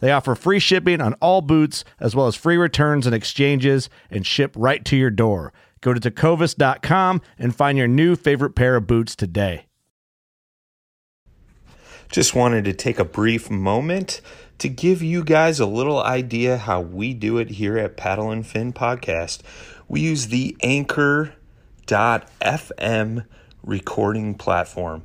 They offer free shipping on all boots, as well as free returns and exchanges, and ship right to your door. Go to tecovas.com and find your new favorite pair of boots today. Just wanted to take a brief moment to give you guys a little idea how we do it here at Paddle and Fin Podcast. We use the Anchor.fm recording platform.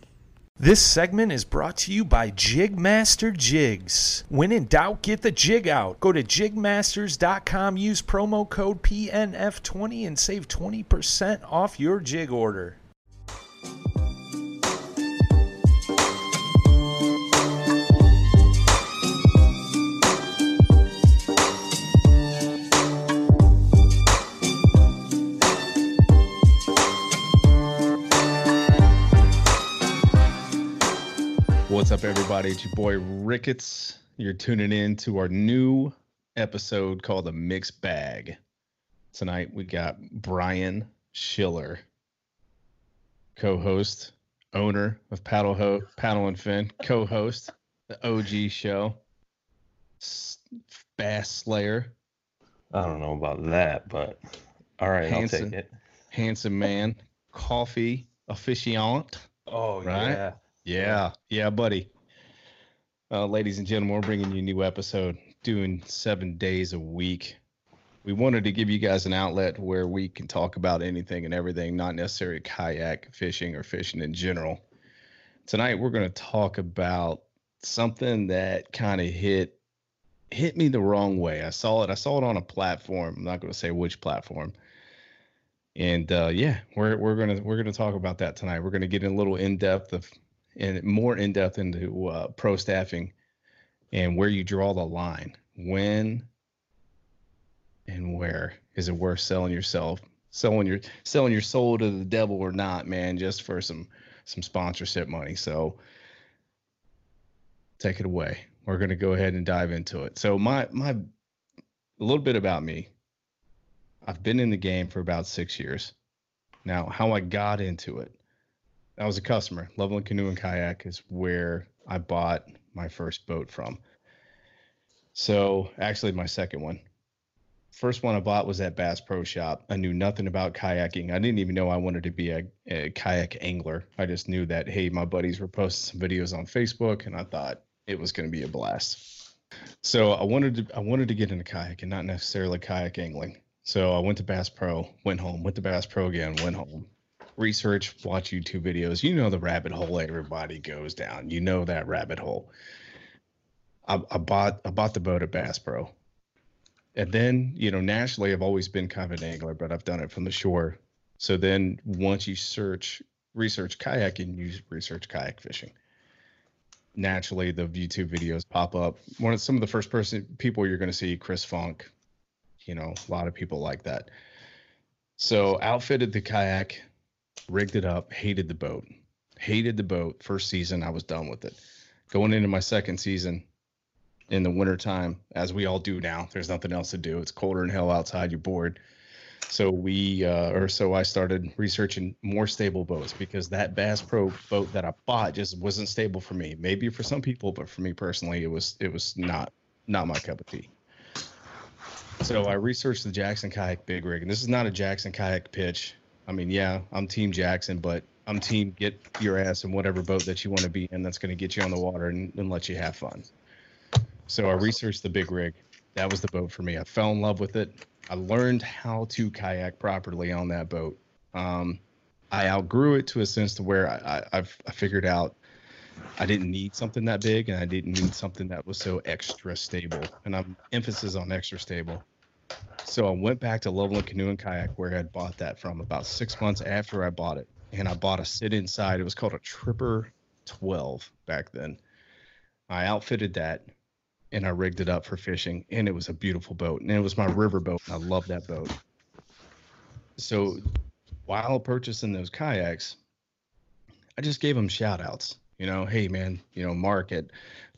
This segment is brought to you by Jigmaster Jigs. When in doubt, get the jig out. Go to jigmasters.com, use promo code PNF20 and save 20% off your jig order. What's up, everybody? It's your boy Ricketts. You're tuning in to our new episode called The Mixed Bag. Tonight we got Brian Schiller, co-host, owner of Paddle Ho Paddle and Fin, co-host, the OG show, Bass Slayer. I don't know about that, but all right, handsome, I'll take it. Handsome man, coffee officiant. Oh right? yeah. Yeah, yeah, buddy. Uh, ladies and gentlemen, we're bringing you a new episode, doing seven days a week. We wanted to give you guys an outlet where we can talk about anything and everything, not necessarily kayak fishing or fishing in general. Tonight, we're going to talk about something that kind of hit hit me the wrong way. I saw it. I saw it on a platform. I'm not going to say which platform. And uh, yeah, we're we're gonna we're gonna talk about that tonight. We're gonna get in a little in depth of and more in depth into uh, pro staffing and where you draw the line. When and where is it worth selling yourself, selling your selling your soul to the devil or not, man, just for some some sponsorship money. So take it away. We're gonna go ahead and dive into it. So my my a little bit about me. I've been in the game for about six years. Now, how I got into it I was a customer. Loveland Canoe and Kayak is where I bought my first boat from. So actually, my second one. First one I bought was at Bass Pro Shop. I knew nothing about kayaking. I didn't even know I wanted to be a, a kayak angler. I just knew that hey, my buddies were posting some videos on Facebook, and I thought it was going to be a blast. So I wanted to I wanted to get into kayak and not necessarily kayak angling. So I went to Bass Pro, went home, went to Bass Pro again, went home, research, watch YouTube videos. You know the rabbit hole everybody goes down. You know that rabbit hole. I, I bought I bought the boat at Bass Pro, and then you know nationally I've always been kind of an angler, but I've done it from the shore. So then once you search research kayaking, you research kayak fishing. naturally the YouTube videos pop up. One of some of the first person people you're going to see, Chris Funk. You know, a lot of people like that. So outfitted the kayak, rigged it up, hated the boat, hated the boat. First season, I was done with it. Going into my second season, in the wintertime, as we all do now, there's nothing else to do. It's colder than hell outside. You're bored. So we, uh, or so I started researching more stable boats because that Bass Pro boat that I bought just wasn't stable for me. Maybe for some people, but for me personally, it was it was not not my cup of tea. So I researched the Jackson Kayak Big Rig, and this is not a Jackson Kayak pitch. I mean, yeah, I'm Team Jackson, but I'm Team get your ass in whatever boat that you want to be in that's going to get you on the water and, and let you have fun. So I researched the Big Rig. That was the boat for me. I fell in love with it. I learned how to kayak properly on that boat. Um, I outgrew it to a sense to where I, I, I've, I figured out I didn't need something that big and I didn't need something that was so extra stable. And I'm emphasis on extra stable. So I went back to Loveland Canoe and Kayak where I had bought that from about six months after I bought it. And I bought a sit inside. It was called a Tripper 12 back then. I outfitted that and I rigged it up for fishing and it was a beautiful boat. And it was my river boat. And I love that boat. So while purchasing those kayaks, I just gave them shout outs. You know, hey man, you know, Mark at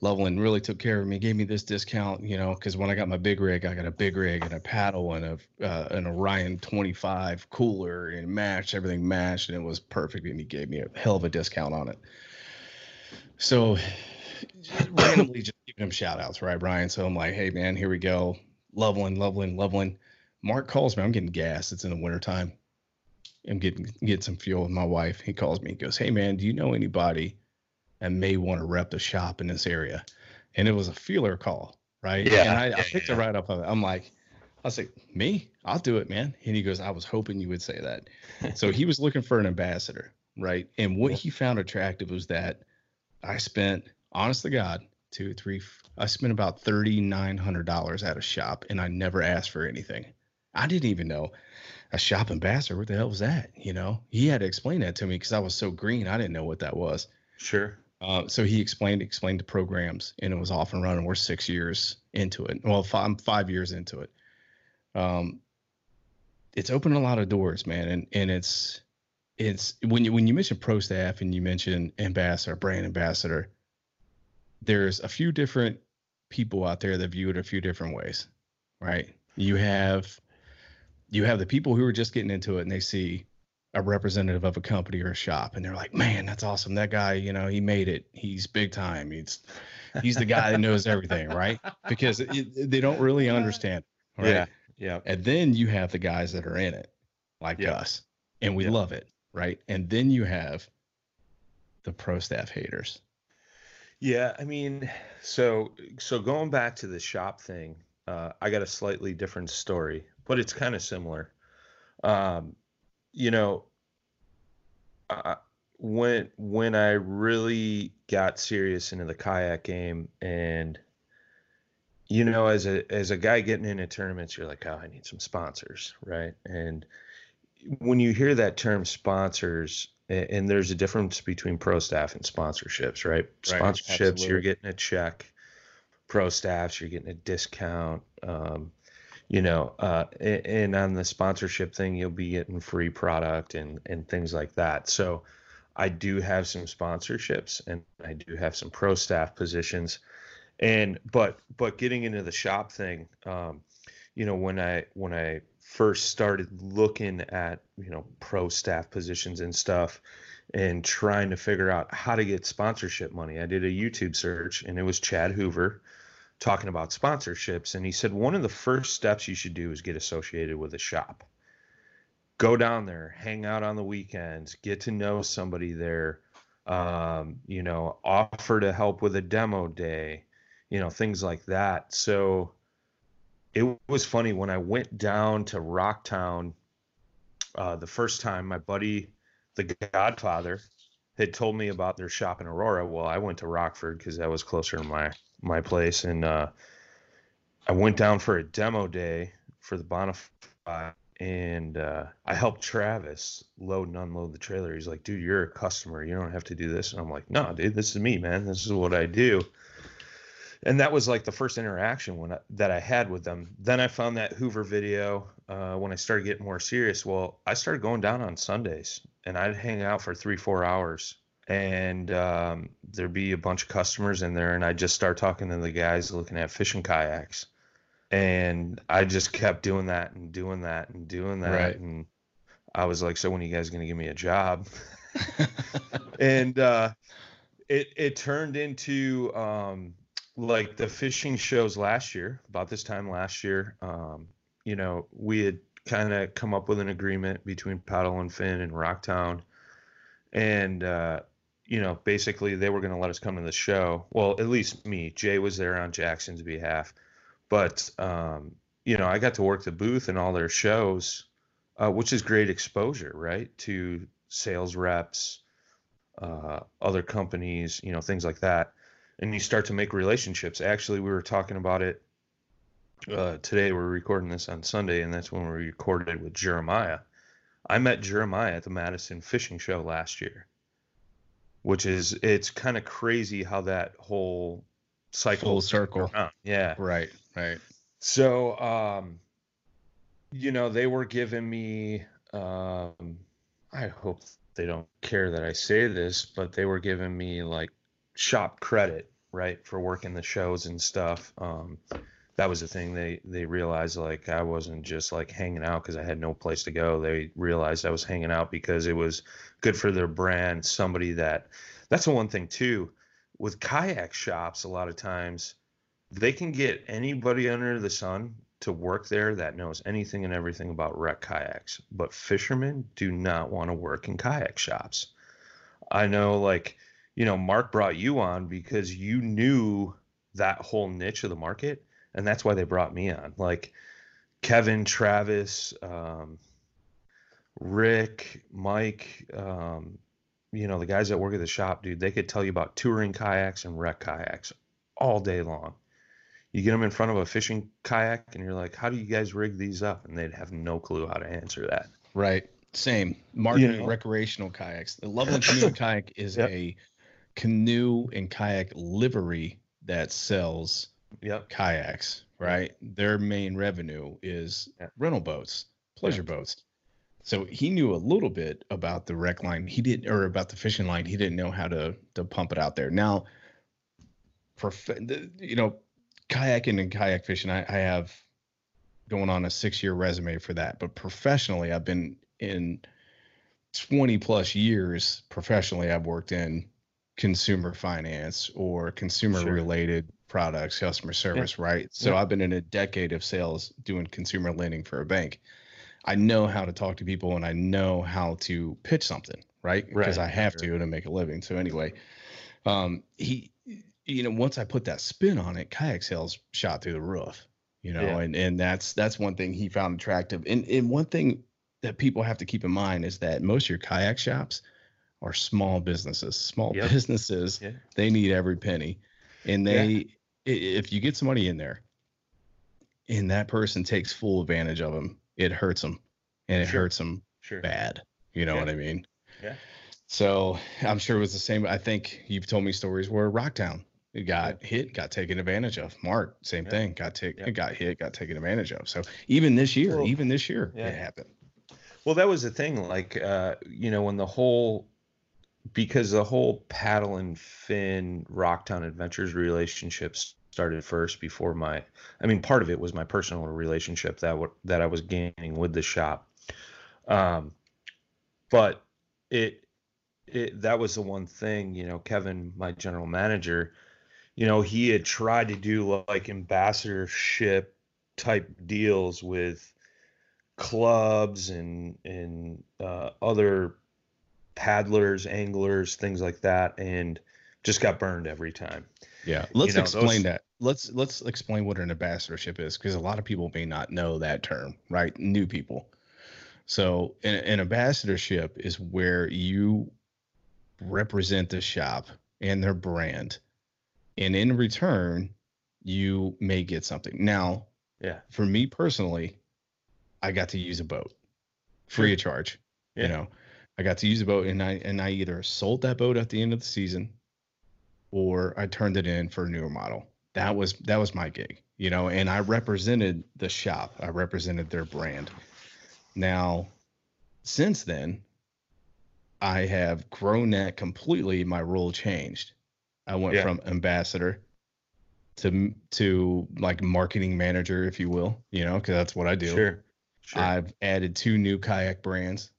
Loveland really took care of me, gave me this discount, you know, because when I got my big rig, I got a big rig and a paddle and a uh, an Orion 25 cooler and matched everything matched and it was perfect and he gave me a hell of a discount on it. So randomly just giving him shout outs, right, Brian? So I'm like, hey man, here we go. Loveland, Loveland, Loveland. Mark calls me. I'm getting gas. It's in the wintertime. I'm getting getting some fuel with my wife. He calls me. He goes, "Hey man, do you know anybody that may want to rep the shop in this area?" And it was a feeler call, right? Yeah, And I, yeah, I picked yeah. it right up. of it. I'm like, I was like, "Me? I'll do it, man." And he goes, "I was hoping you would say that." so he was looking for an ambassador, right? And what he found attractive was that I spent, honest to God, two, three, I spent about thirty nine hundred dollars at a shop, and I never asked for anything. I didn't even know a shop ambassador. What the hell was that? You know, he had to explain that to me because I was so green. I didn't know what that was. Sure. Uh, so he explained explained the programs, and it was off and running. We're six years into it. Well, i I'm five years into it. Um, it's opened a lot of doors, man, and and it's it's when you when you mention pro staff and you mention ambassador, brand ambassador, there's a few different people out there that view it a few different ways, right? You have you have the people who are just getting into it and they see a representative of a company or a shop and they're like, man, that's awesome. That guy, you know, he made it. He's big time. He's he's the guy that knows everything, right? Because it, they don't really understand, right? Yeah. Yeah. And then you have the guys that are in it, like Yeah. us, and we Yeah. love it, right? And then you have the pro staff haters. Yeah, I mean, so so going back to the shop thing, uh, I got a slightly different story, but it's kind of similar. Um, you know, I, when when I really got serious into the kayak game, and you know, as a as a guy getting into tournaments, you're like, oh, I need some sponsors, right? And when you hear that term sponsors, a- and there's a difference between pro staff and sponsorships, right? Right, Sponsorships, you're getting a check. Pro staffs, you're getting a discount. Um, you know, uh, and on the sponsorship thing, you'll be getting free product and and things like that. So, I do have some sponsorships, and I do have some pro staff positions, and but but getting into the shop thing, um, you know, when I when I first started looking at you know pro staff positions and stuff and trying to figure out how to get sponsorship money i did a youtube search and it was chad hoover talking about sponsorships and he said one of the first steps you should do is get associated with a shop go down there hang out on the weekends get to know somebody there um, you know offer to help with a demo day you know things like that so it was funny when I went down to Rocktown uh, the first time. My buddy, the Godfather, had told me about their shop in Aurora. Well, I went to Rockford because that was closer to my my place, and uh, I went down for a demo day for the Bonafide, and uh, I helped Travis load and unload the trailer. He's like, dude, you're a customer. You don't have to do this. And I'm like, no, dude, this is me, man. This is what I do. And that was like the first interaction when I, that I had with them. Then I found that Hoover video uh, when I started getting more serious. Well, I started going down on Sundays and I'd hang out for three, four hours. And um, there'd be a bunch of customers in there, and I'd just start talking to the guys looking at fishing kayaks and I just kept doing that and doing that and doing that. Right. And I was like, so when are you guys going to give me a job? and uh, it, it turned into um, like the fishing shows last year, about this time last year. Um, you know, we had kind of come up with an agreement between Paddle and Fin and Rocktown. And, uh, you know, basically they were going to let us come to the show. Well, at least me. Jay was there on Jackson's behalf but um, you know, I got to work the booth and all their shows, uh, which is great exposure, right, to sales reps, uh, other companies, you know, things like that, and you start to make relationships. Actually, we were talking about it uh, today. We're recording this on Sunday, and that's when we recorded with Jeremiah. I met Jeremiah at the Madison Fishing Show last year, which is it's kind of crazy how that whole cycle Full circle. Yeah. Right. Right. So, um, you know, they were giving me, um, I hope they don't care that I say this, but they were giving me like shop credit, right, for working the shows and stuff. Um, that was the thing they they realized like I wasn't just like hanging out because I had no place to go. They realized I was hanging out because it was good for their brand. Somebody that that's the one thing too with kayak shops. A lot of times they can get anybody under the sun to work there that knows anything and everything about rec kayaks, but fishermen do not want to work in kayak shops. I know, like, you know, Mark brought you on because you knew that whole niche of the market, and that's why they brought me on. Like, Kevin, Travis, um, Rick, Mike, um, you know, the guys that work at the shop, dude, they could tell you about touring kayaks and rec kayaks all day long you get them in front of a fishing kayak and you're like, how do you guys rig these up? And they'd have no clue how to answer that. Right. Same. Marketing know? recreational kayaks. The Loveland Canoe Kayak is Yep. a canoe and kayak livery that sells Yep. kayaks, right? Their main revenue is Yeah. rental boats, pleasure boats. So he knew a little bit about the rec line. He didn't, or about the fishing line. He didn't know how to to pump it out there. Now, prof- the- you know, kayaking and kayak fishing, I, I have going on a six year resume for that. But professionally, I've been in 20 plus years professionally. I've worked in consumer finance or consumer Sure. related products, customer service, right? So Yeah. I've been in a decade of sales doing consumer lending for a bank. I know how to talk to people and I know how to pitch something, right? Because Right, I have sure. to to make a living. So anyway, um, he, you know, once I put that spin on it, kayak sales shot through the roof, you know, Yeah. and and that's that's one thing he found attractive. And and one thing that people have to keep in mind is that most of your kayak shops are small businesses. Small Yep. businesses, Yeah. they need every penny, and they i if you get somebody in there, and that person takes full advantage of them, it hurts them, and it Sure. hurts them Sure. bad. You know Yeah. what I mean? Yeah. So I'm sure it was the same. I think you've told me stories where Rocktown got hit, got taken advantage of. Mark, same Yeah. thing, got taken, Yeah. got hit, got taken advantage of. So even this year, Well, even this year, yeah. it happened. Well, that was the thing. Like, uh, you know, when the whole, because the whole paddle and fin Rocktown Adventures relationships started first before my, I mean, part of it was my personal relationship that that I was gaining with the shop. Um, but it, it that was the one thing, you know, Kevin, my general manager, you know, he had tried to do like ambassadorship type deals with clubs and and uh, other paddlers, anglers, things like that, and just got burned every time. Yeah. Let's know, explain those- that. Let's let's explain what an ambassadorship is because a lot of people may not know that term, right? New people. So an, an ambassadorship is where you represent the shop and their brand, and in return, you may get something. Now, Yeah, for me personally, I got to use a boat free of charge. Yeah. You know, I got to use the boat and I and I either sold that boat at the end of the season or I turned it in for a newer model. That was that was my gig, you know, and I represented the shop. I represented their brand. Now, since then, I have grown that completely. My role changed. I went Yeah. from ambassador to to like marketing manager, if you will, you know, because that's what I do. Sure. Sure. I've added two new kayak brands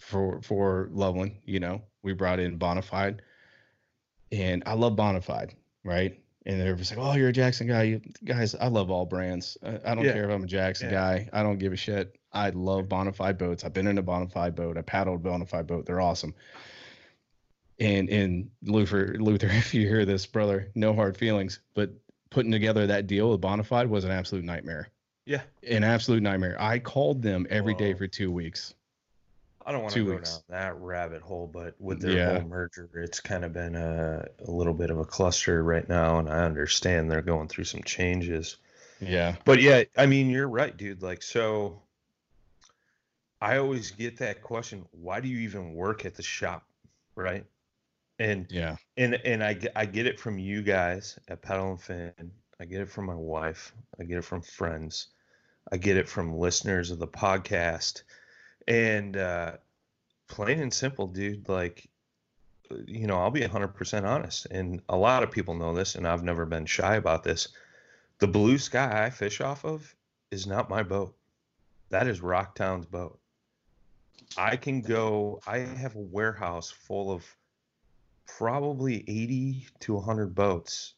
for for Loveland. You know, we brought in Bonafide, and I love Bonafide, right? And they're just like, "Oh, you're a Jackson guy." You, guys, I love all brands. I, I don't Yeah. care if I'm a Jackson Yeah. guy. I don't give a shit. I love Bonafide boats. I've been in a Bonafide boat. I paddled Bonafide boat. They're awesome. And and Luther, Luther, if you hear this, brother, no hard feelings. But putting together that deal with Bonafide was an absolute nightmare yeah. an absolute nightmare. I called them every day Whoa. for two weeks. I don't want to go weeks. down that rabbit hole, but with their Yeah. whole merger, it's kind of been a, a little bit of a cluster right now, and I understand they're going through some changes. Yeah. But yeah, I mean, you're right, dude. Like, so I always get that question: Why do you even work at the shop, right? And Yeah. and and I get- I get it from you guys at Paddle and Fin. I get it from my wife. I get it from friends. I get it from listeners of the podcast. And uh, plain and simple, dude. Like, you know, I'll be hundred percent honest, and a lot of people know this, and I've never been shy about this. The blue sky I fish off of is not my boat. That is Rocktown's boat. I can go. I have a warehouse full of probably 80 to 100 boats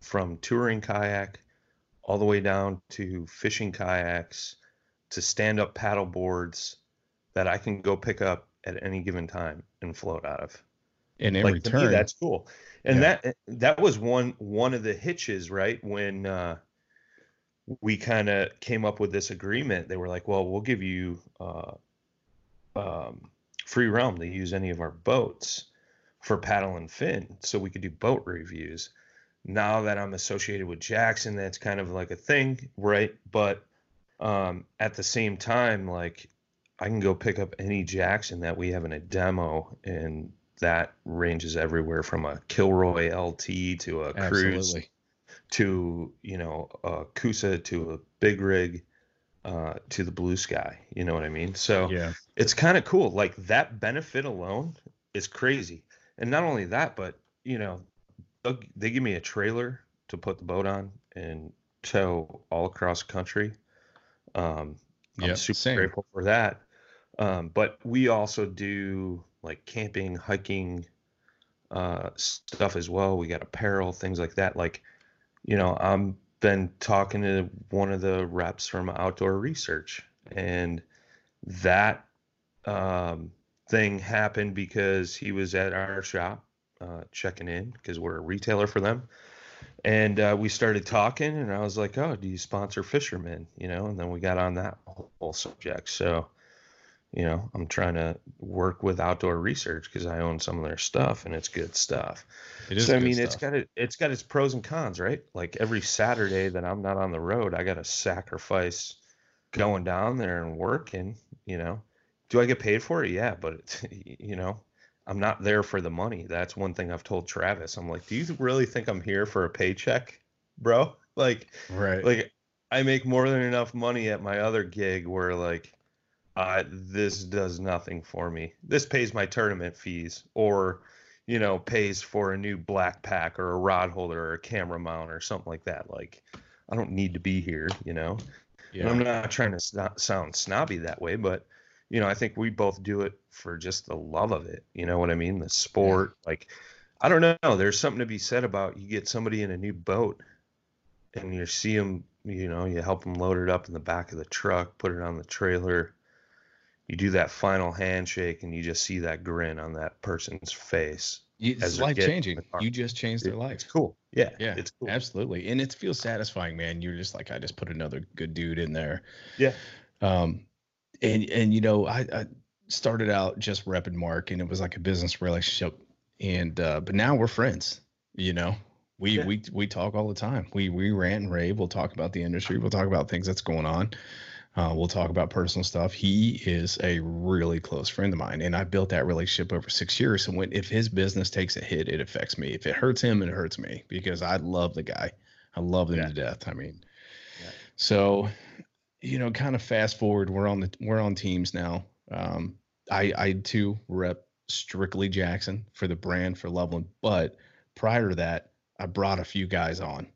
from touring kayak all the way down to fishing kayaks to stand up paddle boards that I can go pick up at any given time and float out of. And in like to me, return, that's cool. And Yeah. that that was one one of the hitches, right? When uh we kind of came up with this agreement, they were like, "Well, we'll give you uh, um, free realm to use any of our boats for paddle and fin, so we could do boat reviews." Now that I'm associated with Jackson, that's kind of like a thing, right? But um, at the same time, like I can go pick up any Jackson that we have in a demo, and that ranges everywhere from a Kilroy LT to a Cruise to you know a Coosa to a big rig uh, to the blue sky. You know what I mean? So Yeah. it's kind of cool. Like that benefit alone is crazy. And not only that, but you know, they give me a trailer to put the boat on and tow all across the country. Um, I'm super same. grateful for that. Um, but we also do like camping, hiking, uh, stuff as well. We got apparel, things like that. Like, you know, I'm been talking to one of the reps from Outdoor Research, and that um, thing happened because he was at our shop uh, checking in because we're a retailer for them. And uh, we started talking, and I was like, "Oh, do you sponsor fishermen?" You know, and then we got on that whole subject. So, you know, I'm trying to work with Outdoor Research because I own some of their stuff, and it's good stuff. It is so I mean, it's got it. It's got its pros and cons, right? Like every Saturday that I'm not on the road, I got to sacrifice going down there and working. You know, do I get paid for it? Yeah, but it's, you know, I'm not there for the money. That's one thing I've told Travis. I'm like, do you really think I'm here for a paycheck, bro? Like, right. like I make more than enough money at my other gig where like uh this does nothing for me. This pays my tournament fees or you know pays for a new BlackPak or a rod holder or a camera mount or something like that. Like I don't need to be here, you know. And I'm not trying to sound snobby that way, but you know, I think we both do it for just the love of it. You know what I mean? The sport, like I don't know. There's something to be said about you get somebody in a new boat and you see them, you know, you help them load it up in the back of the truck, put it on the trailer. You do that final handshake and you just see that grin on that person's face. It's life changing. You just changed their life. It's cool. Yeah. Yeah, It's cool. absolutely, and it feels satisfying, man. You're just like, I just put another good dude in there. Yeah. Um, and and you know, I, I started out just repping Mark, and it was like a business relationship, and uh, but now we're friends. You know, we Yeah. we we talk all the time. We we rant and rave. We'll talk about the industry. We'll talk about things that's going on. Uh, we'll talk about personal stuff. He is a really close friend of mine, and I built that relationship over six years. And when if his business takes a hit, it affects me. If it hurts him, it hurts me because I love the guy. I love him Yeah. to death. I mean, Yeah. so you know, kind of fast forward. We're on the we're on teams now. Um, I I too rep strictly Jackson for the brand for Loveland, but prior to that, I brought a few guys on.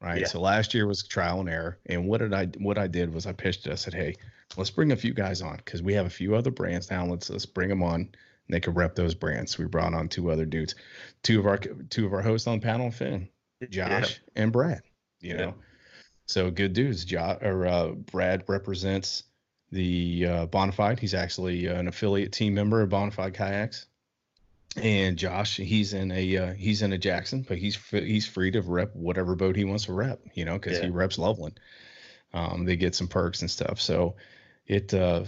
Right. Yeah. So last year was trial and error. And what did I what I did was I pitched it. I said, Hey, let's bring a few guys on because we have a few other brands now. Let's let's bring them on. And they could rep those brands. We brought on two other dudes, two of our two of our hosts on panel, Finn, Josh, and Brad. You Yeah. So good dudes. Josh or uh, Brad represents the uh, Bonafide. He's actually an affiliate team member of Bonafide Kayaks. And Josh, he's in a uh, he's in a Jackson, but he's f- he's free to rep whatever boat he wants to rep, you know, because he reps Loveland. Um, they get some perks and stuff. So it uh,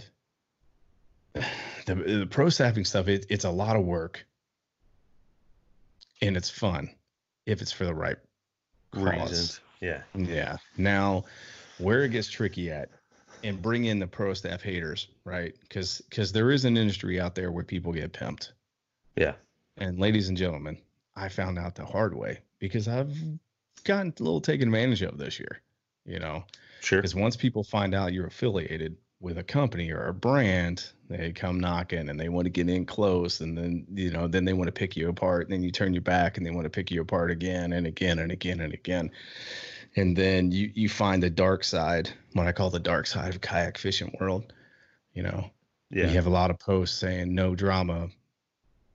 the the pro staffing stuff. It, it's a lot of work, and it's fun if it's for the right cause. Reasons. Yeah. Yeah. Now, where it gets tricky at, and bring in the pro staff haters, right? Because because there is an industry out there where people get pimped. Yeah. And ladies and gentlemen, I found out the hard way because I've gotten a little taken advantage of this year. You know, Sure. because once people find out you're affiliated with a company or a brand, they come knocking and they want to get in close, and then you know, then they want to pick you apart. And then you turn your back, and they want to pick you apart again and again and again and again. And then you you find the dark side, what I call the dark side of kayak fishing world. You know, Yeah. you have a lot of posts saying no drama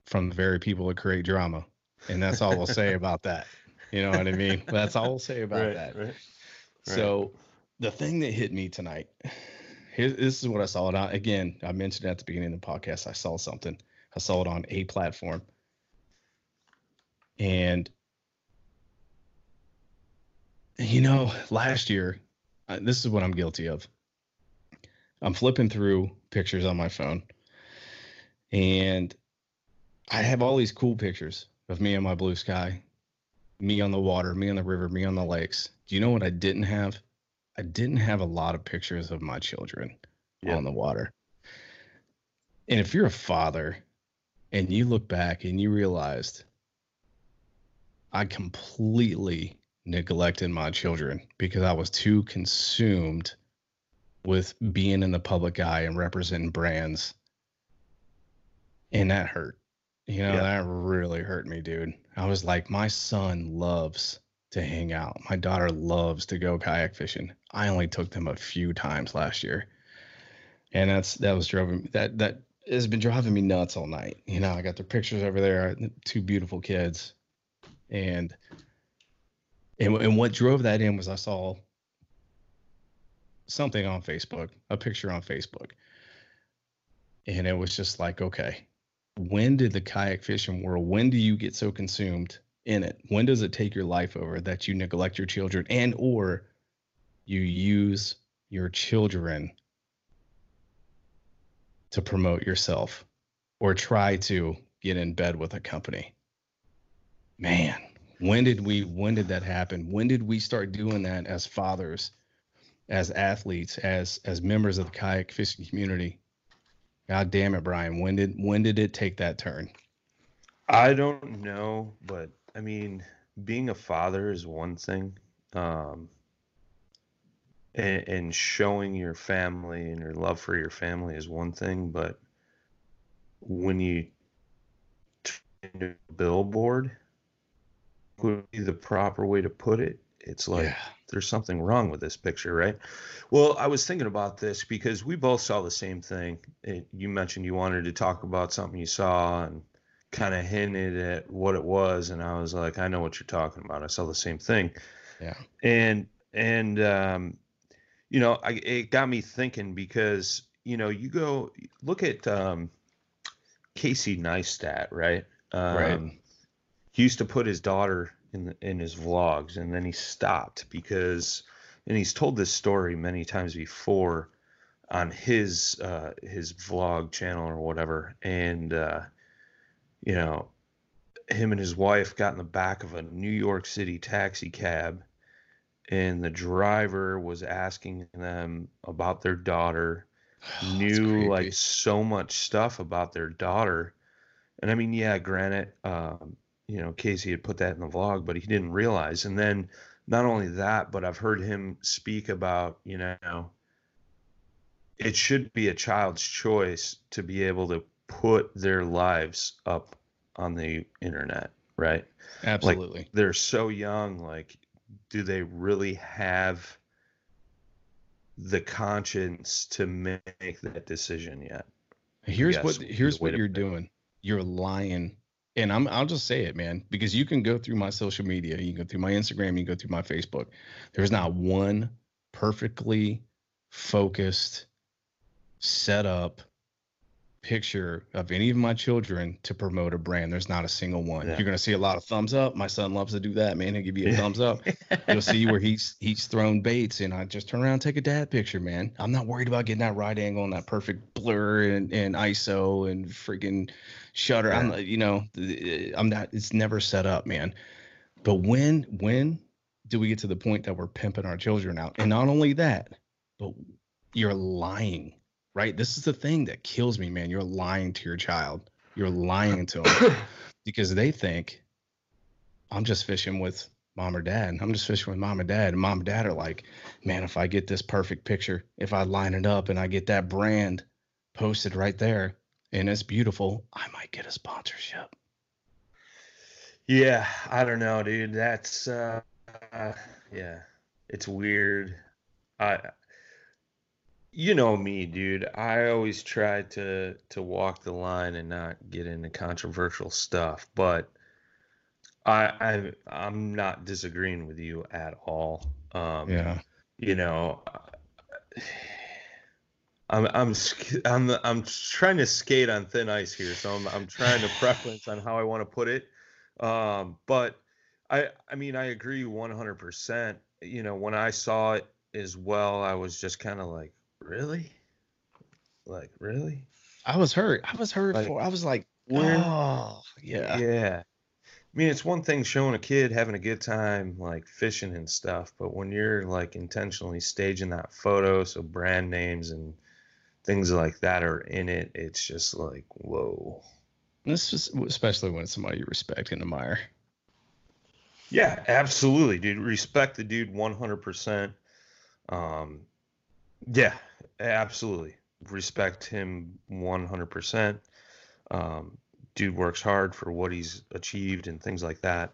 from the very people that create drama, and that's all we'll say about that. You know what I mean? That's all we'll say about right, that. Right. So the thing that hit me tonight, this is what I saw on. Again, I mentioned at the beginning of the podcast, I saw something. I saw it on a platform. And, you know, last year, this is what I'm guilty of. I'm flipping through pictures on my phone, and I have all these cool pictures of me on my blue sky, me on the water, me on the river, me on the lakes. Do you know what I didn't have? I didn't have a lot of pictures of my children Yeah. on the water. And if you're a father and you look back and you realized I completely neglected my children because I was too consumed with being in the public eye and representing brands. And that hurt. You know, Yeah. that really hurt me, dude. I was like, my son loves to hang out. My daughter loves to go kayak fishing. I only took them a few times last year. And that's that was driving that that has been driving me nuts all night. You know, I got their pictures over there, two beautiful kids. And and, and what drove that in was I saw something on Facebook, a picture on Facebook. And it was just like, okay, when did the kayak fishing world, when do you get so consumed in it? When does it take your life over that you neglect your children and or you use your children to promote yourself or try to get in bed with a company? Man, when did we when did that happen? When did we start doing that as fathers, as athletes, as as members of the kayak fishing community? God damn it, Brian. When did when did it take that turn? I don't know, but I mean, being a father is one thing. Um, and, and showing your family and your love for your family is one thing, but when you turn a billboard would be the proper way to put it. It's like there's something wrong with this picture, right? Well, I was thinking about this because we both saw the same thing. It, you mentioned you wanted to talk about something you saw and kind of hinted at what it was, and I was like, I know what you're talking about. I saw the same thing. Yeah. And and um, you know, I, it got me thinking because you know, you go look at um, Casey Neistat, right? Um, Right. He used to put his daughter in the, in his vlogs, and then he stopped because, and he's told this story many times before on his uh, his vlog channel or whatever, and uh, you know, him and his wife got in the back of a New York City taxi cab and the driver was asking them about their daughter, That's knew like so much stuff about their daughter. And I mean, yeah, granted, um, you know, Casey had put that in the vlog, but he didn't realize. And then not only that, but I've heard him speak about, you know, it should be a child's choice to be able to put their lives up on the internet, right? Absolutely. They're so young, like, do they really have the conscience to make that decision yet? Here's what here's what you're doing. You're lying. And I'm I'll just say it, man, because you can go through my social media, you can go through my Instagram, you can go through my Facebook. There's not one perfectly focused, set up picture of any of my children to promote a brand. There's not a single one. Yeah. You're gonna see a lot of thumbs up. My son loves to do that, man. He'll give you a thumbs up. You'll see where he's he's thrown baits, and I just turn around and take a dad picture, man. I'm not worried about getting that right angle and that perfect blur and, and ISO and freaking shutter. I'm not- you know, eh, I'm not. It's never set up, man. But when when do we get to the point that we're pimping our children out? And not only that, but you're lying, right? This is the thing that kills me, man. You're lying to your child. You're lying to them because they think I'm just fishing with mom or dad. I'm just fishing with mom and dad. And mom and dad are like, man, if I get this perfect picture, if I line it up and I get that brand posted right there and it's beautiful, I might get a sponsorship. Yeah, I don't know, dude. That's uh, uh yeah. It's weird. I you know me, dude. I always try to to walk the line and not get into controversial stuff, but I I I'm not disagreeing with you at all. Um Yeah. you know I'm I'm I'm I'm trying to skate on thin ice here, so I'm I'm trying to preference on how I want to put it. Um, but I I mean I agree 100%. You know, when I saw it as well, I was just kind of like, really, like really, I was hurt. I was hurt Like, for I was like, where- oh yeah. yeah. I mean, it's one thing showing a kid having a good time, like fishing and stuff, but when you're like intentionally staging that photo, so brand names and things like that are in it, it's just like, whoa. This is especially when it's somebody you respect and admire. Yeah, absolutely, dude. Respect the dude 100%. Um, yeah, absolutely. Respect him 100%. Um, dude works hard for what he's achieved and things like that.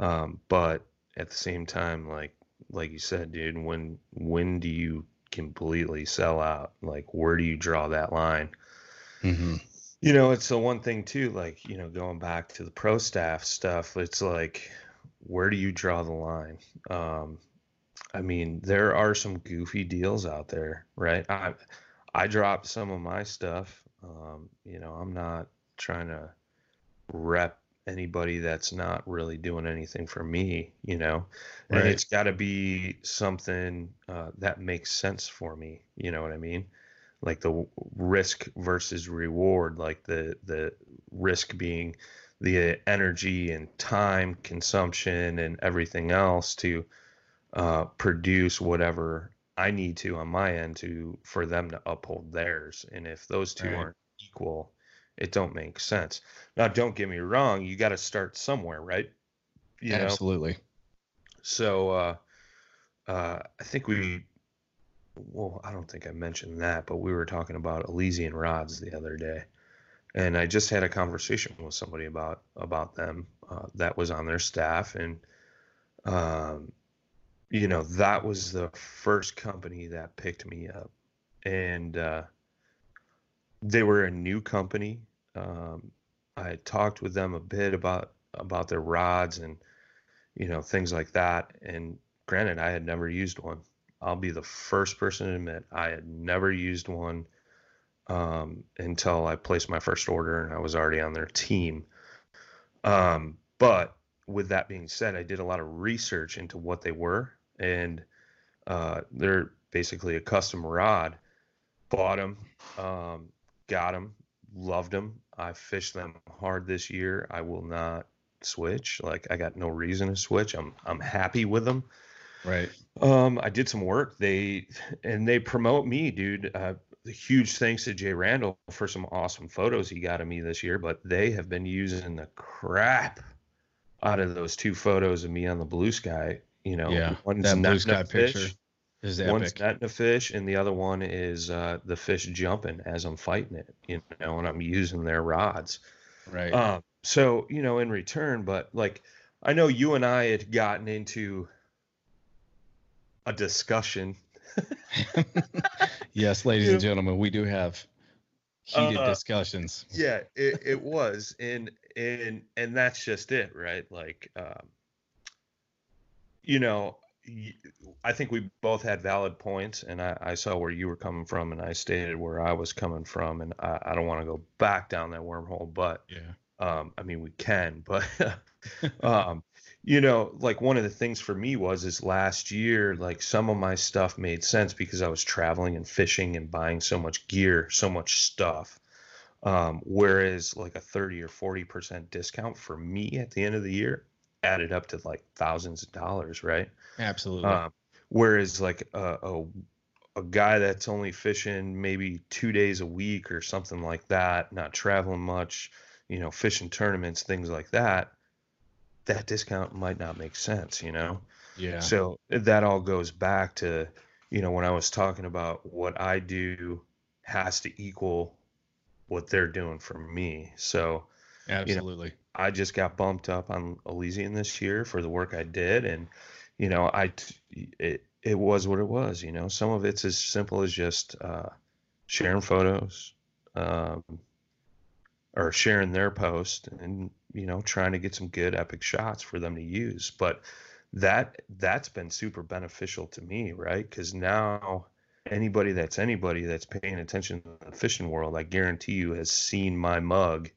Um, but at the same time, like like you said, dude, when when do you completely sell out? Like where do you draw that line? Mm-hmm. You know, it's the one thing too, like, you know, going back to the pro staff stuff, it's like, where do you draw the line? Um, I mean, there are some goofy deals out there, right? I I dropped some of my stuff. Um, you know, I'm not trying to rep anybody that's not really doing anything for me, you know, and Right. it's got to be something uh, that makes sense for me. You know what I mean? Like the risk versus reward, like the the risk being the energy and time consumption and everything else to uh, produce whatever I need to on my end to for them to uphold theirs. And if those two Right. aren't equal, it don't make sense. Now, don't get me wrong, you got to start somewhere, right? You know, Absolutely. so uh, uh, I think we, well, I don't think I mentioned that, but we were talking about Elysian rods the other day, and I just had a conversation with somebody about about them uh, that was on their staff, and um, you know that was the first company that picked me up, and uh, they were a new company. Um, I talked with them a bit about about their rods and you know things like that. And granted i had never used one. I'll be the first person to admit i had never used one um, until i placed my first order and i was already on their team. Um, but with that being said i did a lot of research into what they were and uh, they're basically a custom rod bought them um, got them loved them i fished them hard this year i will not switch. Like I got no reason to switch. I'm I'm happy with them. Right. Um, I did some work. They and they promote me, dude. Uh, huge thanks to Jay Randall for some awesome photos he got of me this year. But they have been using the crap out of those two photos of me on the blue sky. You know, Yeah. one's That blue sky fish, picture is One's epic. netting a fish, and the other one is uh, the fish jumping as I'm fighting it. You know, and I'm using their rods. Right. Um, so you know, in return, but like I know you and I had gotten into a discussion. yes, ladies and gentlemen, we do have heated Uh, discussions. Yeah, it, it was, and and and that's just it, right? Like, um, you know, I think we both had valid points, and I, I saw where you were coming from, and I stated where I was coming from, and I, I don't want to go back down that wormhole, but Yeah. um i mean we can but um you know like one of the things for me was is last year like some of my stuff made sense because i was traveling and fishing and buying so much gear so much stuff um whereas like a 30 or 40 percent discount for me at the end of the year added up to like thousands of dollars right Absolutely. um, whereas like a, a a guy that's only fishing maybe two days a week or something like that, not traveling much, you know, fishing tournaments, things like that, that discount might not make sense, you know? yeah. So that all goes back to, you know, when I was talking about what I do has to equal what they're doing for me. So Absolutely. I just got bumped up on Elysian this year for the work I did, and you know, I t- it it was what it was. You know, some of it's as simple as just uh, sharing photos, um, or sharing their post, and you know, trying to get some good epic shots for them to use. But that that's been super beneficial to me, right? Because now anybody that's anybody that's paying attention to the fishing world, I guarantee you, has seen my mug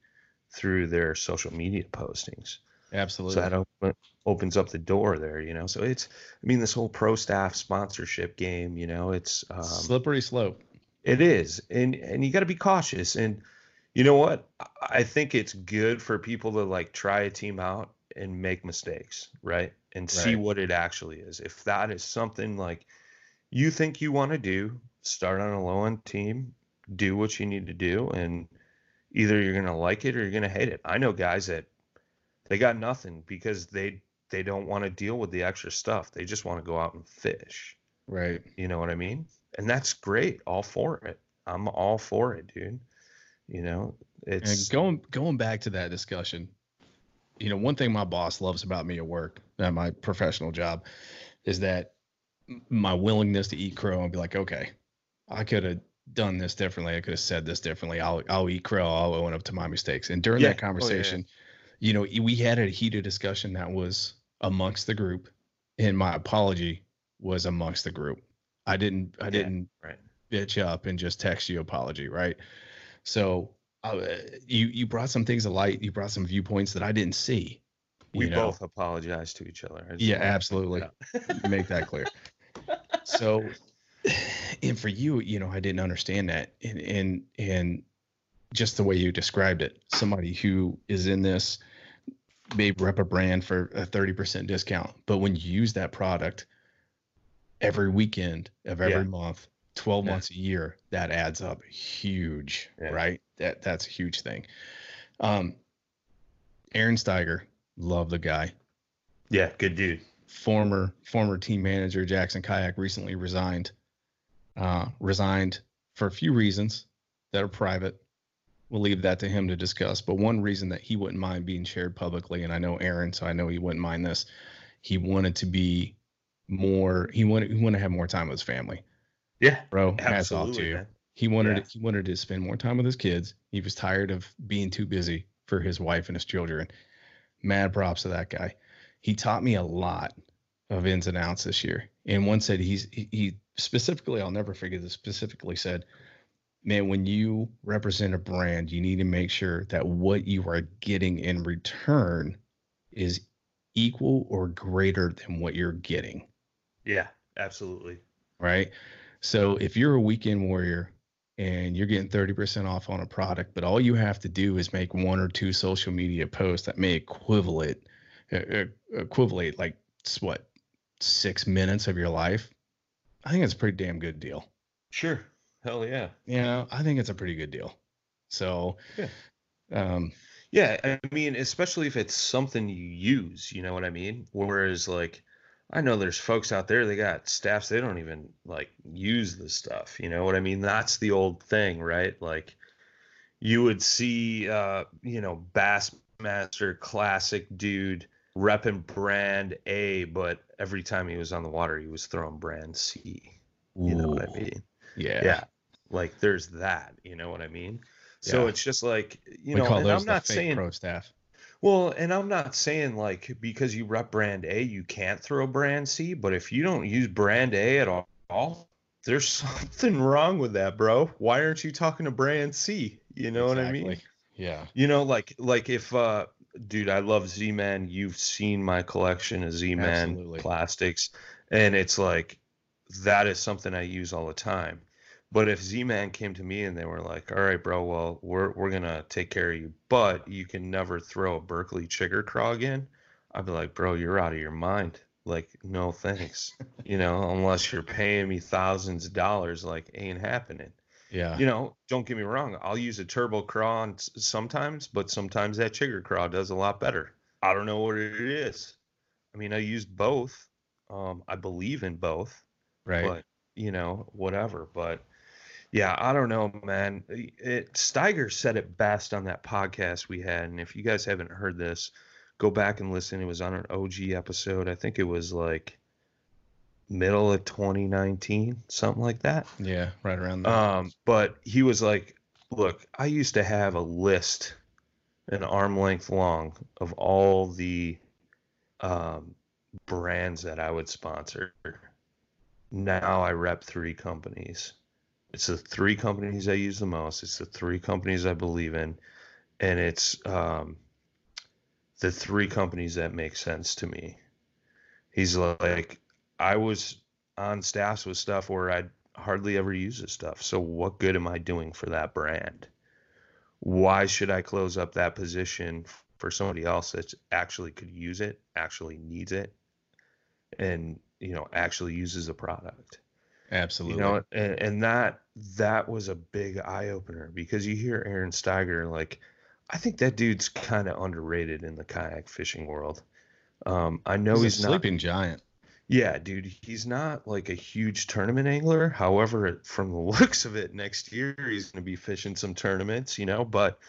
through their social media postings. Absolutely. So that open, opens up the door there, you know. So it's, I mean, this whole pro staff sponsorship game, you know, it's um, Slippery slope. it is, and and you got to be cautious. And you know what? I- I think it's good for people to like try a team out and make mistakes, right? And see what it actually is. If that is something like you think you want to do, start on a low end team, do what you need to do, and either you're gonna like it or you're gonna hate it. I know guys that they got nothing because they they don't want to deal with the extra stuff. They just want to go out and fish. Right. You know what I mean? And that's great. All for it. I'm all for it, dude. You know, And it's going going back to that discussion, you know, one thing my boss loves about me at work, at my professional job, is that my willingness to eat crow and be like, okay, I could have done this differently. I could have said this differently. I'll I'll eat crow. I'll own up to my mistakes. And during Yeah. that Oh, yeah, yeah. conversation, you know, we had a heated discussion that was amongst the group, and my apology was amongst the group. I didn't I didn't right. bitch up and just text you apology, right? So uh, you you brought some things to light. You brought some viewpoints that I didn't see. We know? both apologize to each other. Yeah, absolutely. make that clear. So, and for you, you know, I didn't understand that, and and and just the way you described it, somebody who is in this may rep a brand for a thirty percent discount, but when you use that product every weekend of every Yeah. month, twelve Yeah. months a year, that adds up huge, Yeah. right? That that's a huge thing. Um, Aaron Steiger, love the guy Yeah, good dude. Former former team manager Jackson Kayak recently resigned. Uh, resigned for a few reasons that are private. We'll leave that to him to discuss. But one reason that he wouldn't mind being shared publicly, and I know Aaron, so I know he wouldn't mind this. He wanted to be more. He wanted. He wanted to have more time with his family. Yeah, Bro, hats off to you. man. He wanted Yeah. he wanted to spend more time with his kids. He was tired of being too busy for his wife and his children. Mad props to that guy. He taught me a lot of ins and outs this year. And one said he's he, specifically, I'll never forget this, specifically said, man, when you represent a brand, you need to make sure that what you are getting in return is equal or greater than what you're getting Yeah, absolutely. right? So if you're a weekend warrior and you're getting 30% off on a product, but all you have to do is make one or two social media posts that may equivalent equivalent like what six minutes of your life, I think it's a pretty damn good deal. Sure. Hell yeah. You know, I think it's a pretty good deal. So, Yeah. um, Yeah, I mean, especially if it's something you use, you know what I mean? Whereas like I know there's folks out there they got staffs they don't even like use the stuff, you know what I mean? That's the old thing, right? Like you would see uh, you know, Bassmaster classic dude repping brand A, but every time he was on the water he was throwing brand C. You know what I mean? Yeah. Yeah. Like there's that, you know what I mean? So Yeah. it's just like, you we know, and I'm not saying pro staff. well, and I'm not saying like because you rep brand A, you can't throw brand C, but if you don't use brand A at all, there's something wrong with that, bro. Why aren't you talking to brand C? You know what I mean? Exactly. Yeah. You know, like like if uh dude, I love Z Man. You've seen my collection of Z Man plastics, and it's like that is something I use all the time. But if Z Man came to me and they were like, "All right, bro, well, we're we're gonna take care of you, but you can never throw a Berkley chigger craw again," I'd be like, "Bro, you're out of your mind. Like, no thanks. you know, unless you're paying me thousands of dollars, like, ain't happening." Yeah. you know, don't get me wrong. I'll use a turbo craw sometimes, but sometimes that chigger craw does a lot better. I don't know what it is. I mean, I use both. Um, I believe in both, right. but you know, whatever. But yeah, I don't know, man. It Steiger said it best on that podcast we had, and if you guys haven't heard this, go back and listen. It was on an OG episode. I think it was like middle of 2019, something like that. yeah. Right around there. Um, but he was like, "Look, I used to have a list, an arm length long, of all the um, brands that I would sponsor. Now I rep three companies. It's the three companies I use the most. It's the three companies I believe in, and it's um, the three companies that make sense to me." He's like, I was on staffs with stuff where I'd hardly ever use this stuff. So what good am I doing for that brand? Why should I close up that position for somebody else that actually could use it, actually needs it, and you know actually uses the product? Absolutely. You know, and, and that that was a big eye opener because you hear Aaron Steiger like, I think that dude's kind of underrated in the kayak fishing world. Um, I know he's, he's, a not sleeping giant. Yeah, dude, he's not like a huge tournament angler. However, from the looks of it, next year he's going to be fishing some tournaments, you know. But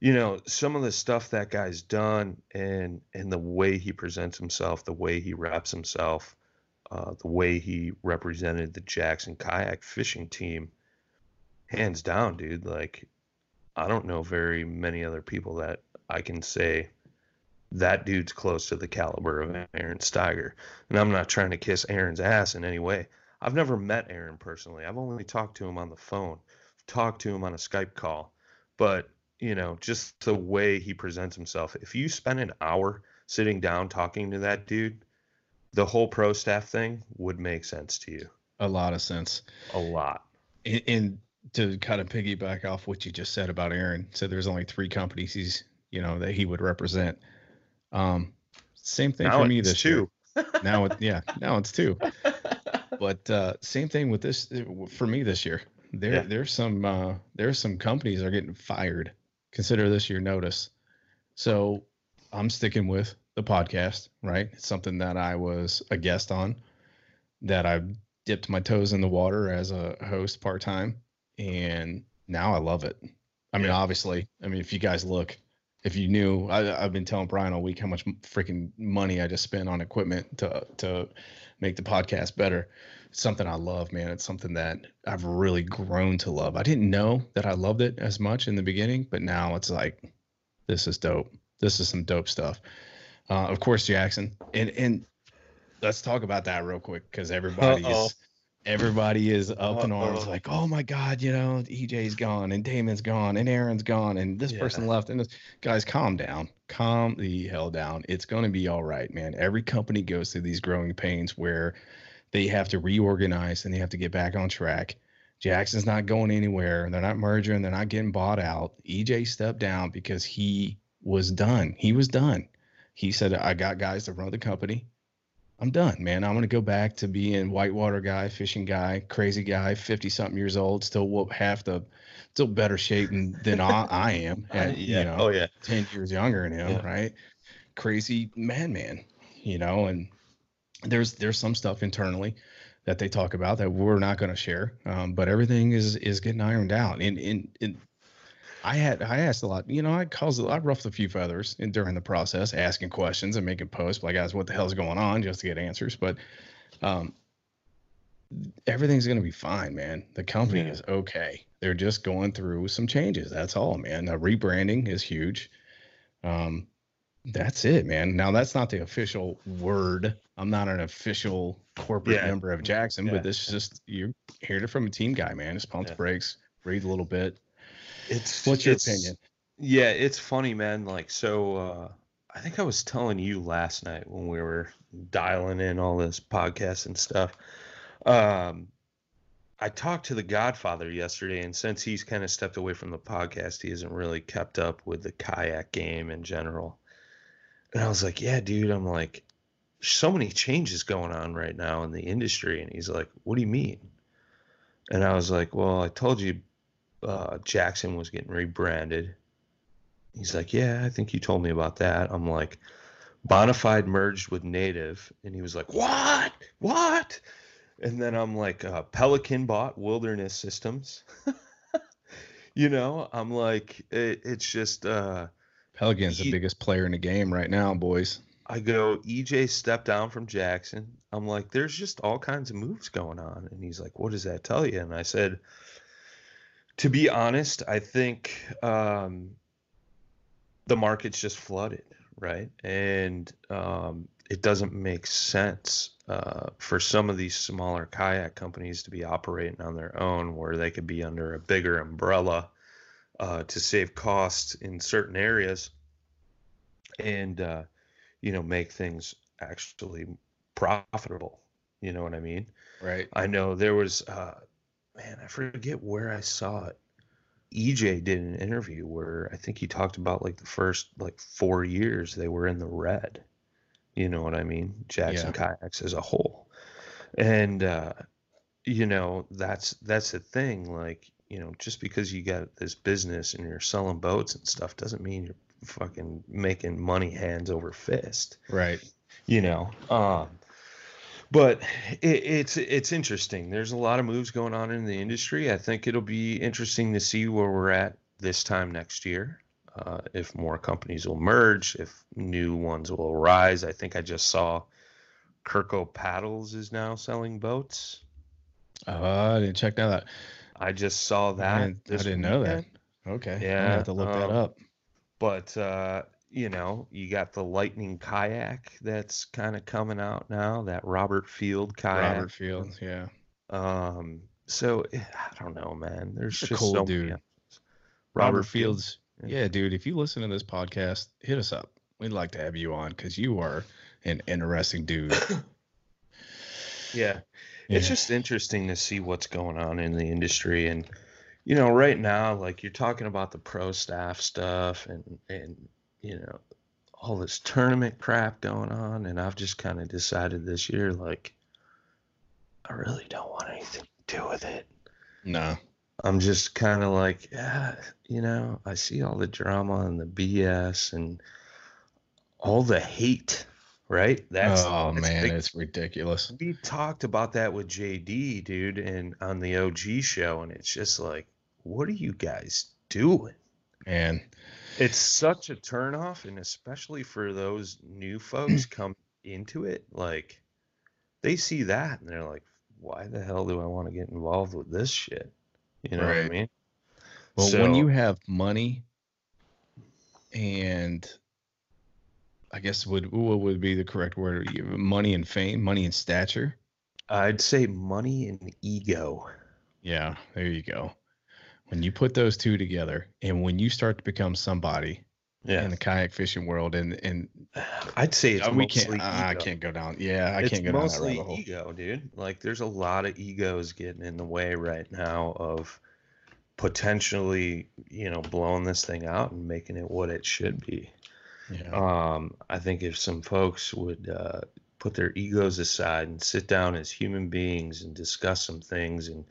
you know, some of the stuff that guy's done, and and the way he presents himself, the way he wraps himself, uh, the way he represented the Jackson kayak fishing team, hands down, dude. Like, I don't know very many other people that I can say that dude's close to the caliber of Aaron Steiger. And I'm not trying to kiss Aaron's ass in any way. I've never met Aaron personally. I've only talked to him on the phone, talked to him on a Skype call. But, you know, just the way he presents himself. If you spend an hour sitting down talking to that dude, the whole pro staff thing would make sense to you. A lot of sense. A lot. And, and to kind of piggyback off what you just said about Aaron, so there's only three companies he's, you know, that he would represent. Um, same thing Now for me this two. year. Now, it, yeah, now it's two. But uh, same thing with this uh, for me this year. There, Yeah. there's some, uh, there's some companies that are getting fired. Consider this your notice. So I'm sticking with the podcast, right? It's something that I was a guest on, that I dipped my toes in the water as a host part time, and now I love it. I mean, Yeah. obviously, I mean, if you guys look, if you knew, I, I've been telling Brian all week how much freaking money I just spent on equipment to to make the podcast better. It's something I love, man. It's something that I've really grown to love. I didn't know that I loved it as much in the beginning, but now it's like, this is dope. This is some dope stuff. Uh, of course, Jackson, and and let's talk about that real quick because everybody's Uh-oh. Everybody is up in arms, like, oh my god, you know, EJ's gone and Damon's gone and Aaron's gone and this person left and this guys, calm down, calm the hell down. It's gonna be all right, man. Every company goes through these growing pains where they have to reorganize and they have to get back on track. Jackson's not going anywhere. They're not merging. They're not getting bought out. EJ stepped down because he was done. He was done. He said, I got guys to run the company. I'm done, man. I'm gonna go back to being whitewater guy, fishing guy, crazy guy, fifty something years old, still whoop half the, still better shape than, I, I am. And, yeah. You know, oh yeah. ten years younger than him, Yeah. right? Crazy madman, you know. And there's there's some stuff internally that they talk about that we're not going to share, um, but everything is is getting ironed out. And in in I had I asked a lot, you know, I caused I ruffled a few feathers in, during the process, asking questions and making posts like, guys, what the hell's going on, just to get answers. But um, everything's gonna be fine, man. The company Yeah. is okay. They're just going through some changes. That's all, man. The rebranding is huge. Um, that's it, man. Now that's not the official word. I'm not an official corporate Yeah. member of Jackson, Yeah. but this is just you heard it from a team guy, man. Just pump the brakes, breathe a little bit. It's What's your it's- opinion? Yeah, it's funny, man. Like, so uh, I think I was telling you last night when we were dialing in all this podcast and stuff. Um, I talked to the Godfather yesterday, and since he's kind of stepped away from the podcast, he hasn't really kept up with the kayak game in general. And I was like, "Yeah, dude," I'm like, "So many changes going on right now in the industry," and he's like, "What do you mean?" And I was like, "Well, I told you uh, Jackson was getting rebranded." He's like, Yeah, I think you told me about that. I'm like, Bonafide merged with Native. And he was like, What? What? And then I'm like, uh, Pelican bought Wilderness Systems. you know, I'm like, it, it's just, uh, Pelican's the biggest player in the game right now, boys. I go, EJ stepped down from Jackson. I'm like, there's just all kinds of moves going on. And he's like, what does that tell you? And I said, to be honest, I think um, the market's just flooded, right? And um, it doesn't make sense uh, for some of these smaller kayak companies to be operating on their own where they could be under a bigger umbrella uh, to save costs in certain areas and, uh, you know, make things actually profitable. You know what I mean? Right. I know there was, uh, man, I forget where I saw it. EJ did an interview where I think he talked about like the first like four years they were in the red. You know what I mean? Jackson kayaks as a whole, and uh, you know that's that's the thing. Like you know, just because you got this business and you're selling boats and stuff doesn't mean you're fucking making money hands over fist Right. you know um but it, it's it's interesting there's a lot of moves going on in the industry i think it'll be interesting to see where we're at this time next year uh, if more companies will merge if new ones will arise i think i just saw kirko paddles is now selling boats Oh, I didn't check that out. i just saw that I didn't, I didn't know that. Okay. Yeah, I'm have to look that um, up. but uh you know you got the lightning kayak that's kind of coming out now that robert field kayak Robert Fields. Yeah. um so eh, i don't know man there's a just cool so dude. Robert, robert field Fields. yeah. Yeah, dude. If you listen to this podcast, hit us up. We'd like to have you on because you are an interesting dude. yeah it's just interesting to see what's going on in the industry and you know right now like you're talking about the pro staff stuff and and you know all this tournament crap going on and i've just kind of decided this year like i really don't want anything to do with it No. i'm just kind of like yeah you know i see all the drama and the bs and all the hate right that's oh that's man, big it's ridiculous. we talked about that with JD, dude, and on the OG show, and it's just like, what are you guys doing? Man. It's such a turnoff, and especially for those new folks come into it, like they see that and they're like, why the hell do I want to get involved with this shit? You know what I mean? Well, So- when you have money and I guess would what would be the correct word? Money and fame, money and stature. I'd say money and ego. Yeah, there you go. When you put those two together, and when you start to become somebody Yeah, in the kayak fishing world, and and I'd say it's uh, we can't, I can't go down. Yeah, I it's can't go down that mostly ego, dude. Like, there's a lot of egos getting in the way right now of potentially, you know, blowing this thing out and making it what it should be. Yeah, Um, I think if some folks would uh, put their egos aside and sit down as human beings and discuss some things and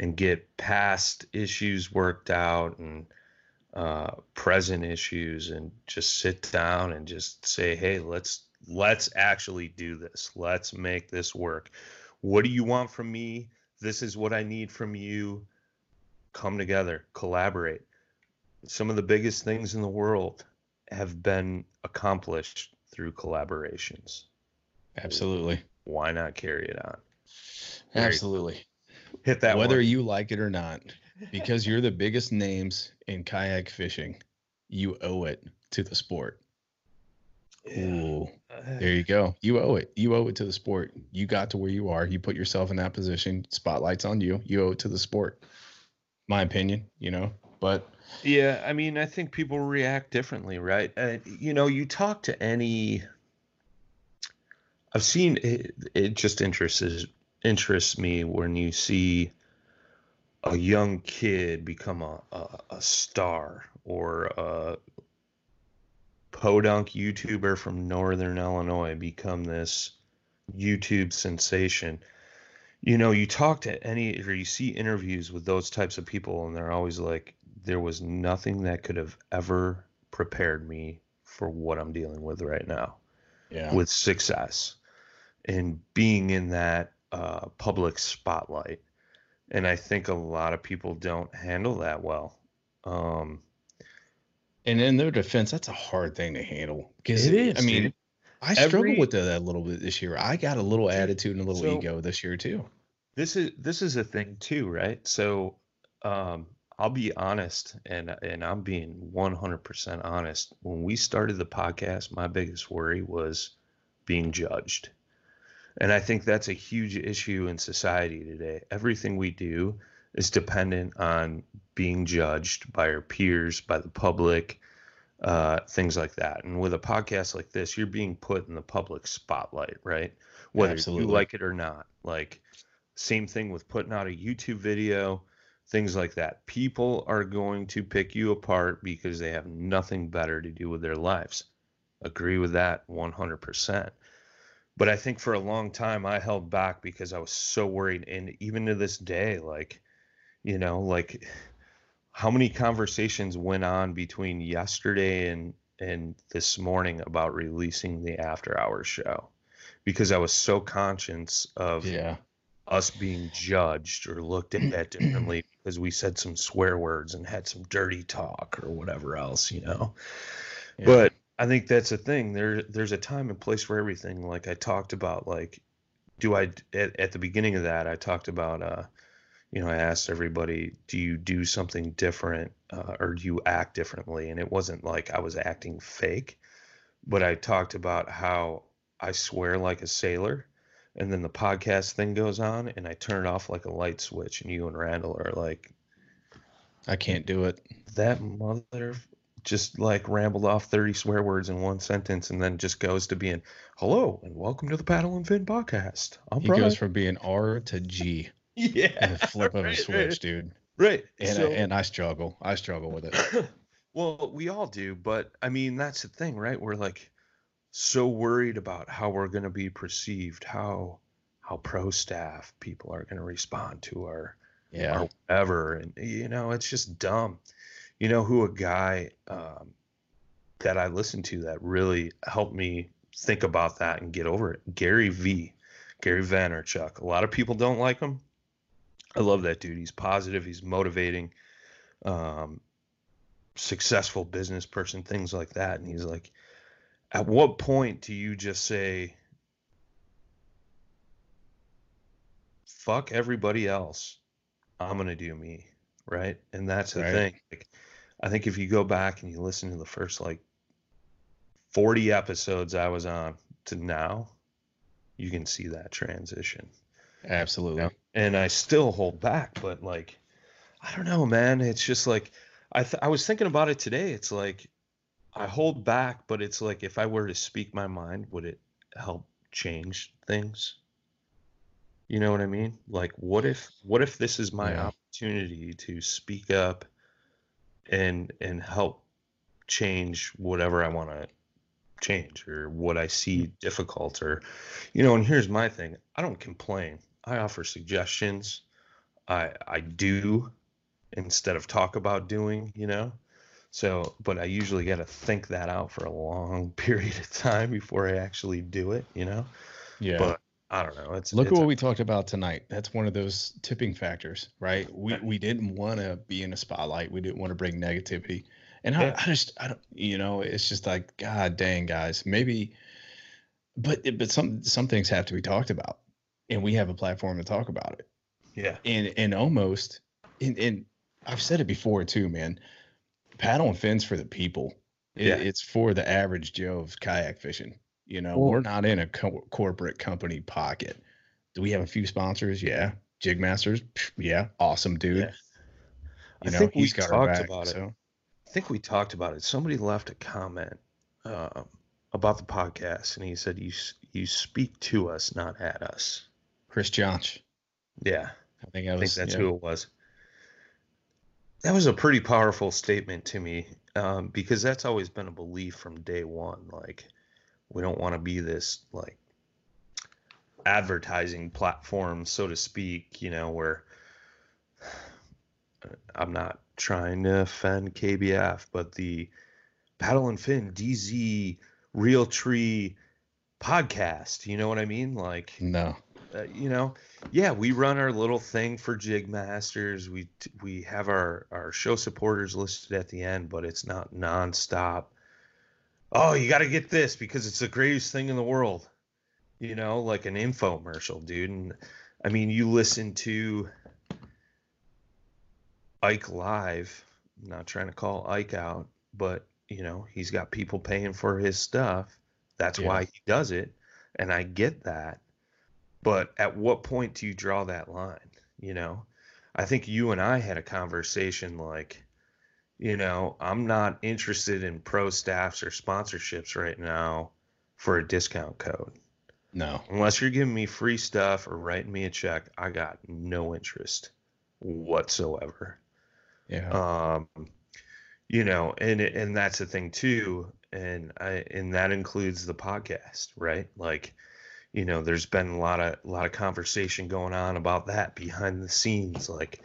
and get past issues worked out and uh, present issues and just sit down and just say, hey, let's let's actually do this. Let's make this work. What do you want from me? This is what I need from you. Come together, collaborate. Some of the biggest things in the world have been accomplished through collaborations. Absolutely. Why not carry it on? Absolutely. Hit that Whether one. you like it or not, because you're the biggest names in kayak fishing, you owe it to the sport. Ooh, there you go. You owe it. You owe it to the sport. You got to where you are. You put yourself in that position. Spotlight's on you. You owe it to the sport. My opinion, you know. But Yeah, I mean, I think people react differently, right? Uh, you know, you talk to any. I've seen it. It just interests interests me when you see a young kid become a a, a star or a podunk YouTuber from Northern Illinois become this YouTube sensation. You know, you talk to any or you see interviews with those types of people, and they're always like, there was nothing that could have ever prepared me for what I'm dealing with right now yeah, with success and being in that uh, public spotlight. And I think a lot of people don't handle that well. Um, and in their defense, that's a hard thing to handle because It is, I mean, dude. I struggled Every- with that a little bit this year. I got a little attitude and a little So- ego this year too. this is this is a thing too, right? So um, I'll be honest, and and I'm being 100% honest. When we started the podcast, my biggest worry was being judged, and I think that's a huge issue in society today. Everything we do is dependent on being judged by our peers, by the public, uh, things like that. And with a podcast like this, you're being put in the public spotlight, right? Whether Absolutely. you like it or not. Like, same thing with putting out a YouTube video, things like that. People are going to pick you apart because they have nothing better to do with their lives. Agree with that 100%. But I think for a long time I held back because I was so worried. And even to this day, like, you know, like how many conversations went on between yesterday and and this morning about releasing the after hours show because I was so conscious of Yeah, us being judged or looked at differently because we said some swear words and had some dirty talk or whatever else, you know. yeah. But I think that's a thing. There there's a time and place for everything. Like I talked about like do I at, at the beginning of that I talked about uh you know, I asked everybody, do you do something different uh, or do you act differently? And it wasn't like I was acting fake, but I talked about how I swear like a sailor. And then the podcast thing goes on and I turn it off like a light switch. And you and Randall are like, I can't do it. that mother just like rambled off 30 swear words in one sentence and then just goes to being, hello and welcome to the Paddle and Fin podcast. I'm He Brian. goes from being R to G yeah. the flip of a switch, right. dude. Right. And So- and I struggle. I struggle with it. well, we all do, but I mean, that's the thing, right? We're like so worried about how we're going to be perceived, how how pro staff people are going to respond to our Yeah. or whatever, and you know, it's just dumb. You know who a guy um, that I listened to that really helped me think about that and get over it? Gary V. Gary Vaynerchuk. A lot of people don't like him. I love that dude. He's positive. He's motivating. Um, successful business person, things like that. And he's like, at what point do you just say, fuck everybody else? I'm going to do me. Right. And that's the Right. thing. Like, I think if you go back and you listen to the first like 40 episodes I was on to now, you can see that transition Absolutely. and I still hold back, but like, I don't know, man. It's just like, I th- I was thinking about it today. It's like, I hold back, but it's like if I were to speak my mind, would it help change things? You know what I mean? Like, what if what if this is my Yeah. Opportunity to speak up and and help change whatever I want to change or what I see mm. difficult or you know and here's my thing I don't complain. I offer suggestions. I I do instead of talk about doing you know? So but I usually got to think that out for a long period of time before I actually do it you know? Yeah. but I don't know it's Look it's at what a- we talked about tonight. That's one of those tipping factors, right? We we didn't want to be in a spotlight. We didn't want to bring negativity. And I, Yeah. I just I don't you know, it's just like god dang guys. Maybe but it- but some some things have to be talked about. And we have a platform to talk about it. yeah And and almost and, and I've said it before too, man. Paddle and fins for the people. It, Yeah. It's for the average Joe of kayak fishing. You know, Well- we're not in a co- corporate company pocket. Do we have a few sponsors? Yeah. Jigmasters? Pff, Yeah. Awesome dude. Yeah. I You know, think we got talked back. about it. I think we talked about it. Somebody left a comment um, about the podcast, and he said, "You you speak to us, not at us." Chris Johnch. Yeah, I think I I was think that's yeah. who it was. That was a pretty powerful statement to me um, because that's always been a belief from day one. Like, we don't want to be this like advertising platform, so to speak. You know, where I'm not trying to offend KBF, but the Paddle and Fin DZ Realtree podcast. You know what I mean? Like, No. uh, you know, yeah, we run our little thing for Jig Masters. We we have our our show supporters listed at the end, but it's not nonstop. Oh, you got to get this because it's the greatest thing in the world. You know, like an infomercial, dude. And I mean, you listen to Ike live. I'm not trying to call Ike out, but you know, he's got people paying for his stuff. That's Yeah. why he does it, and I get that. But at what point do you draw that line? You know, I think you and I had a conversation like, you know, I'm not interested in pro staffs or sponsorships right now for a discount code. No. Unless you're giving me free stuff or writing me a check, I got no interest whatsoever. Yeah. Um, you know, and and that's the thing too, and I and that includes the podcast, right? Like, you know, there's been a lot of a lot of conversation going on about that behind the scenes, like,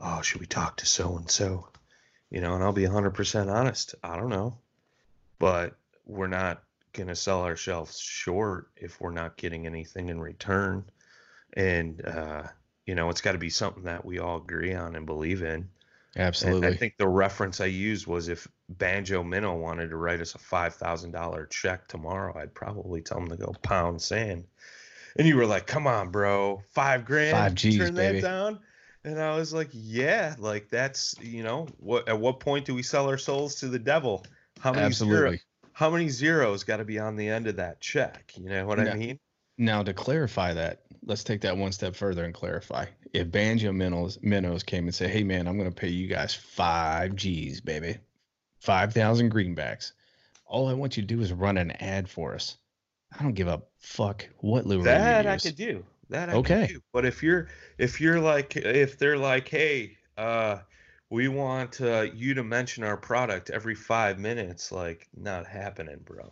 oh, should we talk to so and so? You know, and I'll be 100% honest, I don't know, but we're not gonna sell ourselves short if we're not getting anything in return, and uh, you know, it's got to be something that we all agree on and believe in. Absolutely. And I think the reference I used was if Banjo Minnow wanted to write us a five thousand dollar check tomorrow, I'd probably tell him to go pound sand. And you were like, "Come on, bro, five grand, Five Gs, turn baby." that down." And I was like, "Yeah, like that's you know what? At what point do we sell our souls to the devil? How many zero, how many zeros got to be on the end of that check? You know what I mean? Now, to clarify that, let's take that one step further and clarify. If Banjo Minnows, Minnows came and said, "Hey, man, I'm going to pay you guys five G's, baby, five thousand greenbacks. All I want you to do is run an ad for us. I don't give a fuck what lure That I could do. That I Okay. do. But if you're if you're like if they're like, hey, uh, we want uh, you to mention our product every five minutes, like not happening, bro.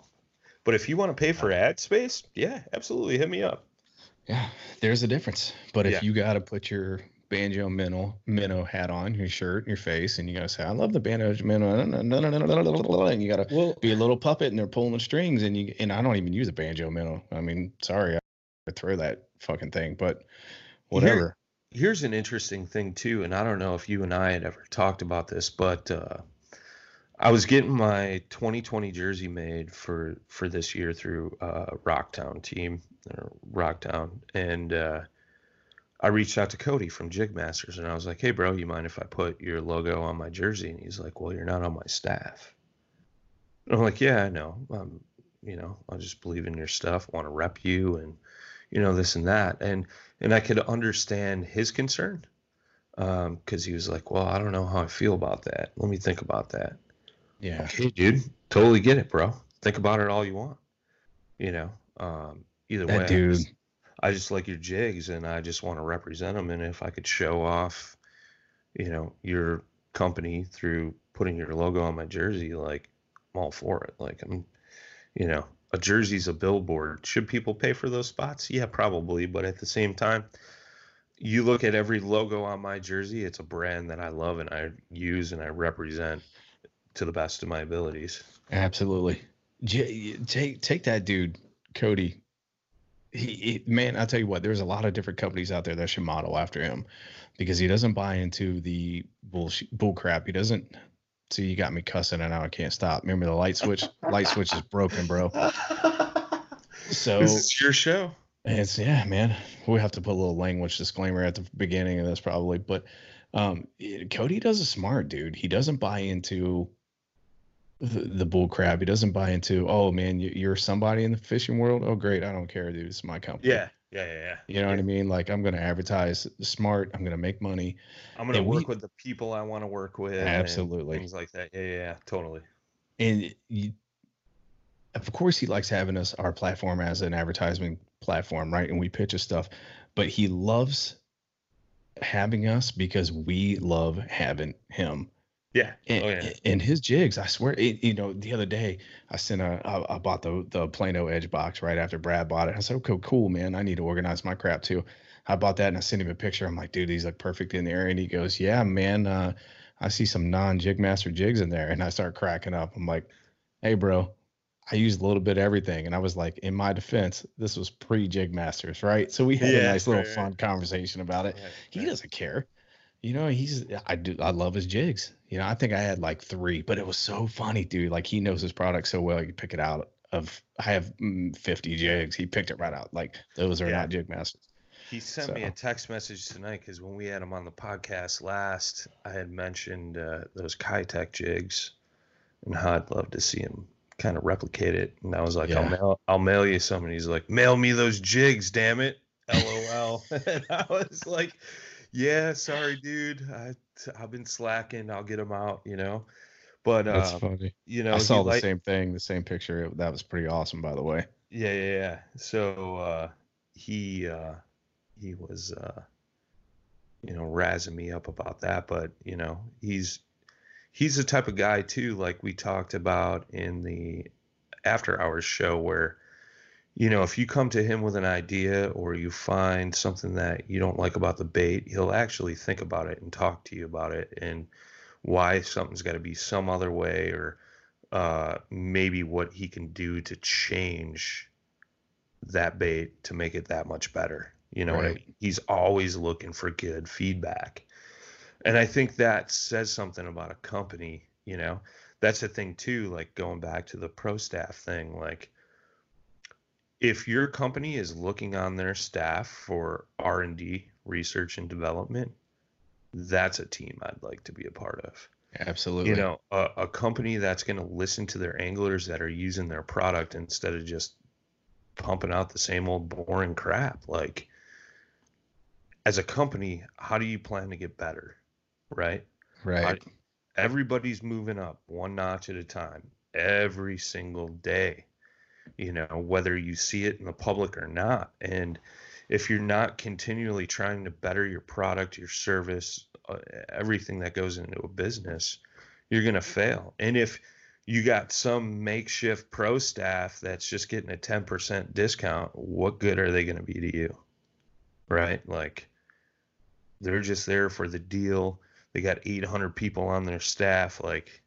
But if you want to pay for ad space, yeah, absolutely, hit me up. Yeah, there's a difference. But if Yeah. you got to put your banjo minnow minnow hat on, your shirt, your face, and you got to say, "I love the banjo minnow," and you got to Well, be a little puppet, and they're pulling the strings, and you and I don't even use a banjo minnow. I mean, sorry, throw that fucking thing, but whatever. Here's an interesting thing too, and I don't know if you and I had ever talked about this, but uh, I was getting my 2020 jersey made for for this year through uh, Rocktown team, or Rocktown, and uh, I reached out to Cody from Jigmasters, and I was like, "Hey, bro, you mind if I put your logo on my jersey?" And he's like, "Well, you're not on my staff." And I'm like, "Yeah, I know. Um, you know, I just believe in your stuff, want to rep you, and you know this and that." And and I could understand his concern because he was like, "Well, I don't know how I feel about that. Let me think about that." Yeah, Okay, dude, totally get it, bro. Think about it all you want. You know, um, either That way, I just, I just like your jigs, and I just want to represent them. And if I could show off, you know, your company through putting your logo on my jersey, like I'm all for it. Like I'm, you know, a jersey's a billboard. Should people pay for those spots? Yeah, probably. But at the same time, you look at every logo on my jersey, it's a brand that I love and I use and I represent to the best of my abilities. Absolutely. Take take that dude, Cody. He, he, man, I'll tell you what, there's a lot of different companies out there that should model after him because he doesn't buy into the bullshit bull crap. He doesn't see you got me cussing and now I can't stop. Remember the light switch? light switch is broken, bro. So This is your show. it's yeah, man. We have to put a little language disclaimer at the beginning of this probably, but um, it- Cody does a smart dude. He doesn't buy into the, the bull crap. He doesn't buy into oh man, you, you're somebody in the fishing world. Oh great, I don't care, dude. It's my company. Yeah. Yeah. Yeah. yeah. You know what I mean? Like I'm gonna advertise smart. I'm gonna make money. I'm gonna And work we- with the people I want to work with. Absolutely. Things like that. Yeah, yeah, yeah, totally. and you, of course he likes having us our platform as an advertisement platform right and we pitch his stuff but he loves having us because we love having him Yeah. and, oh yeah. and his jigs i swear it, you know the other day i sent a I, I bought the the plano edge box right after brad bought it. I said okay cool man. I need to organize my crap too. I bought that and i sent him a picture. I'm like dude these look perfect in there. And he goes yeah man uh i see some non jig master jigs in there. And i start cracking up. I'm like hey bro i used a little bit of everything. And i was like in my defense this was pre jig masters right? So we had a Yeah, nice little right, right. fun conversation about it. Right, he doesn't care. You know, he's I do I love his jigs. You know, I think I had like three, but it was so funny, dude. Like he knows his product so well, could pick it out of I have mm, 50 jigs. He picked it right out. Like those are Yeah. not jig masters. He sent me a text message tonight because when we had him on the podcast last, I had mentioned uh, those Keitech jigs and how I'd love to see him kind of replicate it. And I was like, I'll mail, I'll mail you some. And he's like, mail me those jigs, damn it. LOL. and I was like, yeah, sorry, dude. I, I've been slacking. I'll get them out, you know. But, That's uh, funny. you know, I saw the like- same thing, the same picture. That was pretty awesome, by the way. Yeah, yeah, yeah. So uh he uh he was uh you know razzing me up about that, but you know, he's he's the type of guy too, like we talked about in the after hours show where you know, if you come to him with an idea or you find something that you don't like about the bait, he'll actually think about it and talk to you about it and why something's got to be some other way or uh, maybe what he can do to change that bait to make it that much better. You know what I mean? He's always looking for good feedback. And I think that says something about a company, you know. That's the thing too, like going back to the pro staff thing, like if your company is looking on their staff for R&D, research and development, that's a team I'd like to be a part of Absolutely. you know a, a company that's going to listen to their anglers that are using their product instead of just pumping out the same old boring crap like as a company how do you plan to get better right right. everybody's moving up one notch at a time every single day you know whether you see it in the public or not. And if you're not continually trying to better your product your service uh, everything that goes into a business you're going to fail. And if you got some makeshift pro staff that's just getting a 10% discount what good are they going to be to you? Right? Like they're just there for the deal. They got 800 people on their staff. Like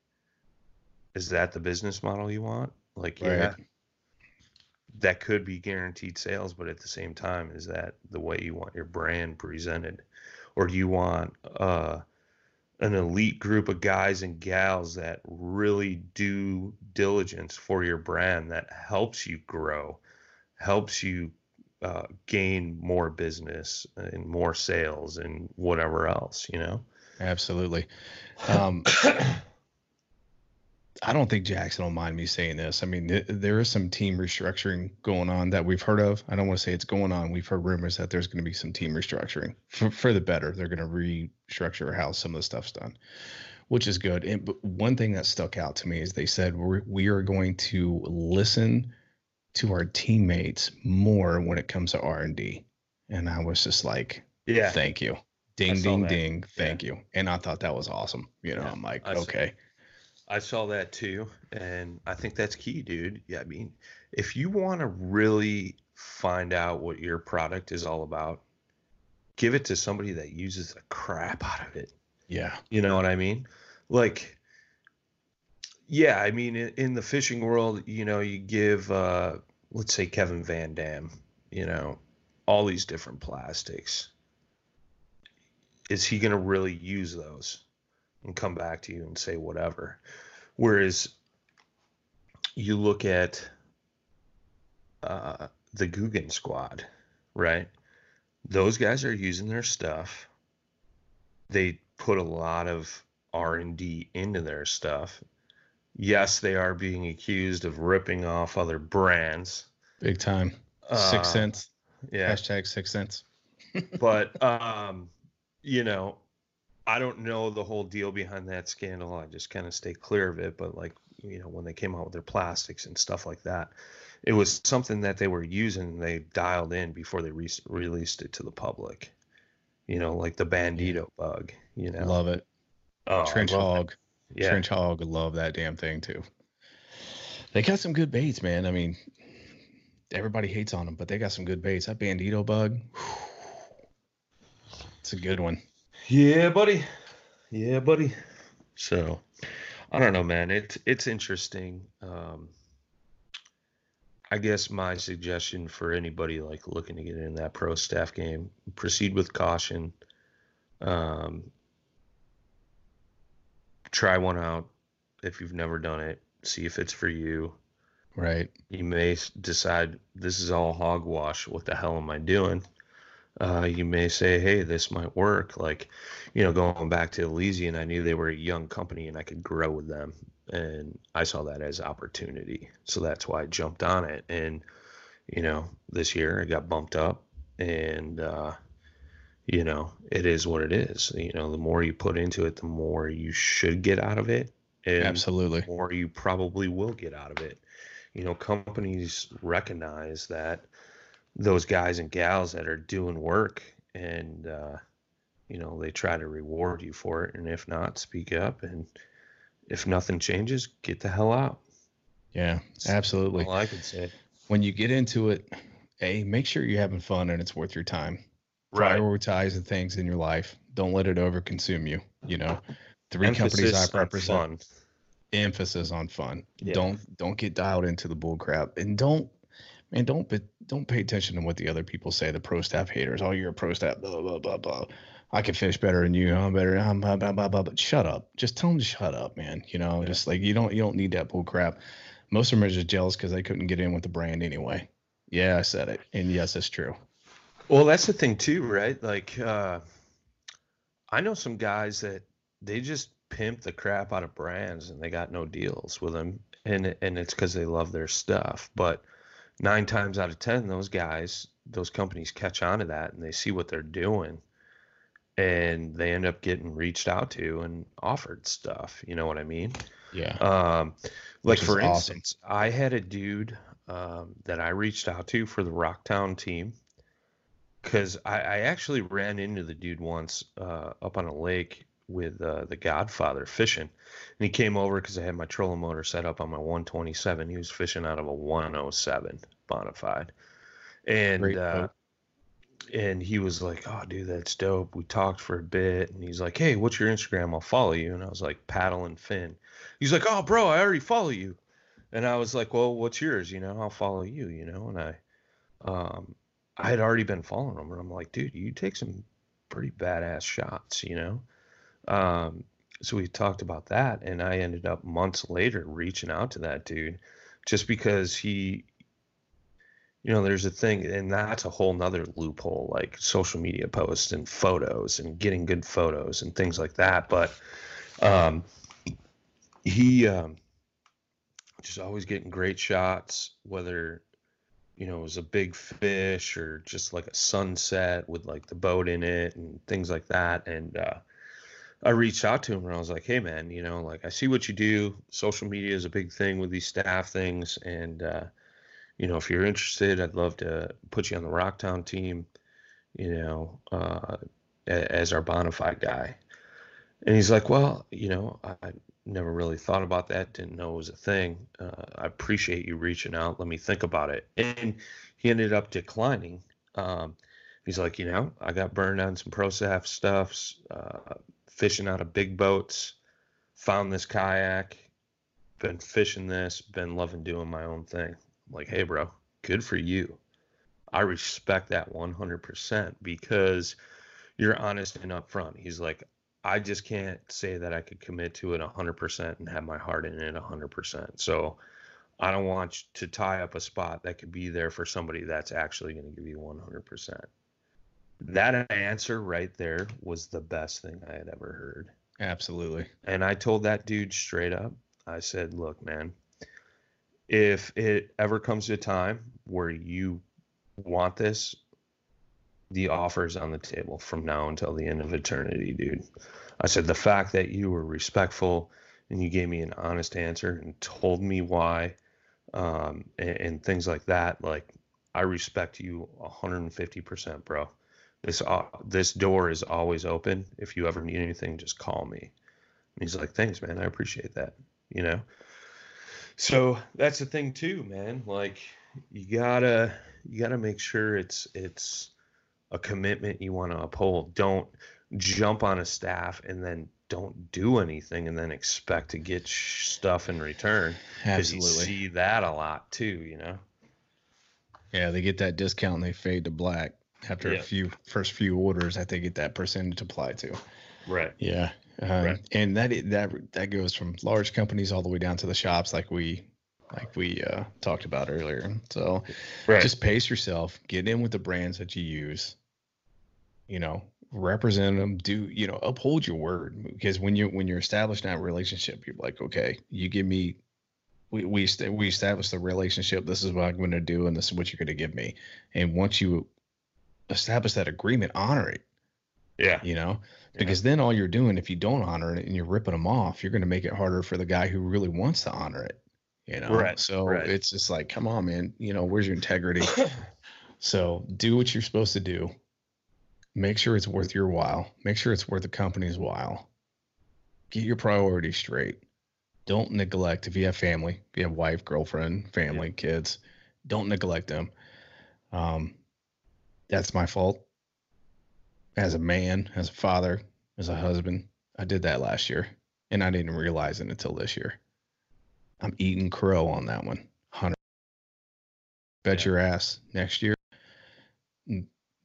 is that the business model you want? Like yeah. Right. That could be guaranteed sales but at the same time is that the way you want your brand presented or do you want uh an elite group of guys and gals that really do diligence for your brand that helps you grow helps you uh, gain more business and more sales and whatever else you know Absolutely. Um, I don't think Jackson will mind me saying this. I mean, th- there is some team restructuring going on that we've heard of. I don't want to say it's going on. We've heard rumors that there's going to be some team restructuring for, for the better. They're going to restructure how some of the stuff's done, which is good. And but one thing that stuck out to me is they said we're, we are going to listen to our teammates more when it comes to R and D. And I was just like, yeah thank you. Ding, ding, that. ding. Thank you. And I thought that was awesome. You know, Yeah, I'm like, I okay. I saw that too, and I think that's key, dude. Yeah, I mean, if you want to really find out what your product is all about, give it to somebody that uses the crap out of it. Yeah. You know what I mean? Like, yeah, I mean, in, in the fishing world, you know, you give, uh, let's say Kevin Van Dam, you know, all these different plastics. Is he going to really use those and come back to you and say whatever? Whereas you look at uh, the Googan squad, right? Those guys are using their stuff. They put a lot of R&D into their stuff. Yes, they are being accused of ripping off other brands. Big time. Six Uh, cents. Yeah. Hashtag six cents. but um you know i don't know the whole deal behind that scandal i just kind of stay clear of it but like you know when they came out with their plastics and stuff like that it was something that they were using and they dialed in before they re- released it to the public you know like the bandito bug you know Love it. Oh, Trench hog. yeah Trench hog. Love that damn thing too. They got some good baits, man. I mean, everybody hates on them, but they got some good baits. That bandito bug. It's a good one. Yeah, buddy. Yeah, buddy. So, I don't know, man. It's it's interesting. Um, I guess my suggestion for anybody like looking to get in that pro staff game, proceed with caution. Um, try one out if you've never done it. See if it's for you. Right. You may decide this is all hogwash. What the hell am I doing? Uh, you may say, hey, this might work. Like, you know, going back to Elysian, I knew they were a young company and I could grow with them. And I saw that as opportunity. So that's why I jumped on it. And, you know, this year I got bumped up and, uh, you know, it is what it is. You know, the more you put into it, the more you should get out of it. And Absolutely. the more you probably will get out of it. You know, companies recognize that those guys and gals that are doing work and uh, you know they try to reward you for it and if not speak up and if nothing changes get the hell out Yeah. Absolutely. all i can say When you get into it, a make sure you're having fun and it's worth your time. Right. Prioritize the things in your life. Don't let it overconsume you. You know, three companies I on represent. fun. emphasis on fun. Yeah. Don't don't get dialed into the bull crap, and don't man don't don't pay attention to what the other people say. The pro staff haters. Oh, you're a pro staff. Blah blah blah blah. I can fish better than you. I'm better. I'm blah blah blah blah. But shut up. Just tell them to shut up, man. You know, just like you don't you don't need that bull crap. Most of them are just jealous because they couldn't get in with the brand anyway. Yeah, I said it, and yes, it's true. well that's the thing too right like uh i know some guys that they just pimp the crap out of brands and they got no deals with them and and it's because they love their stuff but nine times out of ten those guys those companies catch on to that and they see what they're doing and they end up getting reached out to and offered stuff you know what i mean Yeah. um like for awesome. instance i had a dude um, that i reached out to for the rocktown team because I, I actually ran into the dude once uh, up on a lake with uh, the Godfather fishing, and he came over because I had my trolling motor set up on my 127. He was fishing out of a 107 Bonafide, and uh, and he was like, "Oh, dude, that's dope." We talked for a bit, and he's like, "Hey, what's your Instagram? I'll follow you." And I was like, "Paddle and Fin." He's like, "Oh, bro, I already follow you," and I was like, "Well, what's yours? You know, I'll follow you." You know, and I, um, I had already been following him, and I'm like, dude, you take some pretty badass shots, you know. Um, so we talked about that, and I ended up months later reaching out to that dude, just because he, you know, there's a thing, and that's a whole nother loophole, like social media posts and photos and getting good photos and things like that. But um, he um, just always getting great shots, whether you know, it was a big fish or just like a sunset with like the boat in it and things like that. And uh, I reached out to him and I was like, hey, man, you know, like I see what you do. Social media is a big thing with these staff things. And, uh, you know, if you're interested, I'd love to put you on the Rocktown team, you know, uh, as our Bonafide guy. And he's like, well, you know, I never really thought about that. Didn't know it was a thing. Uh, I appreciate you reaching out. Let me think about it. And he ended up declining. Um, he's like, you know, I got burned on some pro staff stuffs, uh, fishing out of big boats, found this kayak, been fishing this, been loving doing my own thing. I'm like, hey, bro, good for you. I respect that 100% because you're honest and upfront. He's like, I just can't say that I could commit to it 100% and have my heart in it 100%. So I don't want to tie up a spot that could be there for somebody that's actually going to give you 100%. That answer right there was the best thing I had ever heard. Absolutely. And I told that dude straight up, I said, look, man, if it ever comes to a time where you want this, the offer is on the table from now until the end of eternity, dude. I said, the fact that you were respectful and you gave me an honest answer and told me why um, and, and things like that, like, I respect you 150%, bro. This uh, this door is always open. If you ever need anything, just call me. And he's like, thanks, man. I appreciate that. You know. So that's the thing too, man. Like you gotta you gotta make sure it's it's a commitment you want to uphold. Don't jump on a staff and then don't do anything and then expect to get sh- stuff in return. Absolutely. see that a lot too, you know. Yeah, they get that discount and they fade to black after Yeah. a few first few orders that they get that percentage applied to. Right. Yeah, uh, Right. and that that that goes from large companies all the way down to the shops, like we like we uh, talked about earlier. So Right. just pace yourself, get in with the brands that you use. You know, represent them. Do you know uphold your word because when you when you're establishing that relationship, you're like, okay, you give me. We we we established the relationship. This is what I'm going to do, and this is what you're going to give me. And once you establish that agreement, honor it yeah. you know? Because then all you're doing if you don't honor it and you're ripping them off you're going to make it harder for the guy who really wants to honor it you know? Right, so right. it's just like come on man you know where's your integrity? So do what you're supposed to do. Make sure it's worth your while. Make sure it's worth the company's while. Get your priorities straight. Don't neglect if you have family if you have wife girlfriend family kids don't neglect them um that's my fault as a man, as a father, as a husband. I did that last year and I didn't realize it until this year. I'm eating crow on that one. 100. Bet Yeah. your ass next year.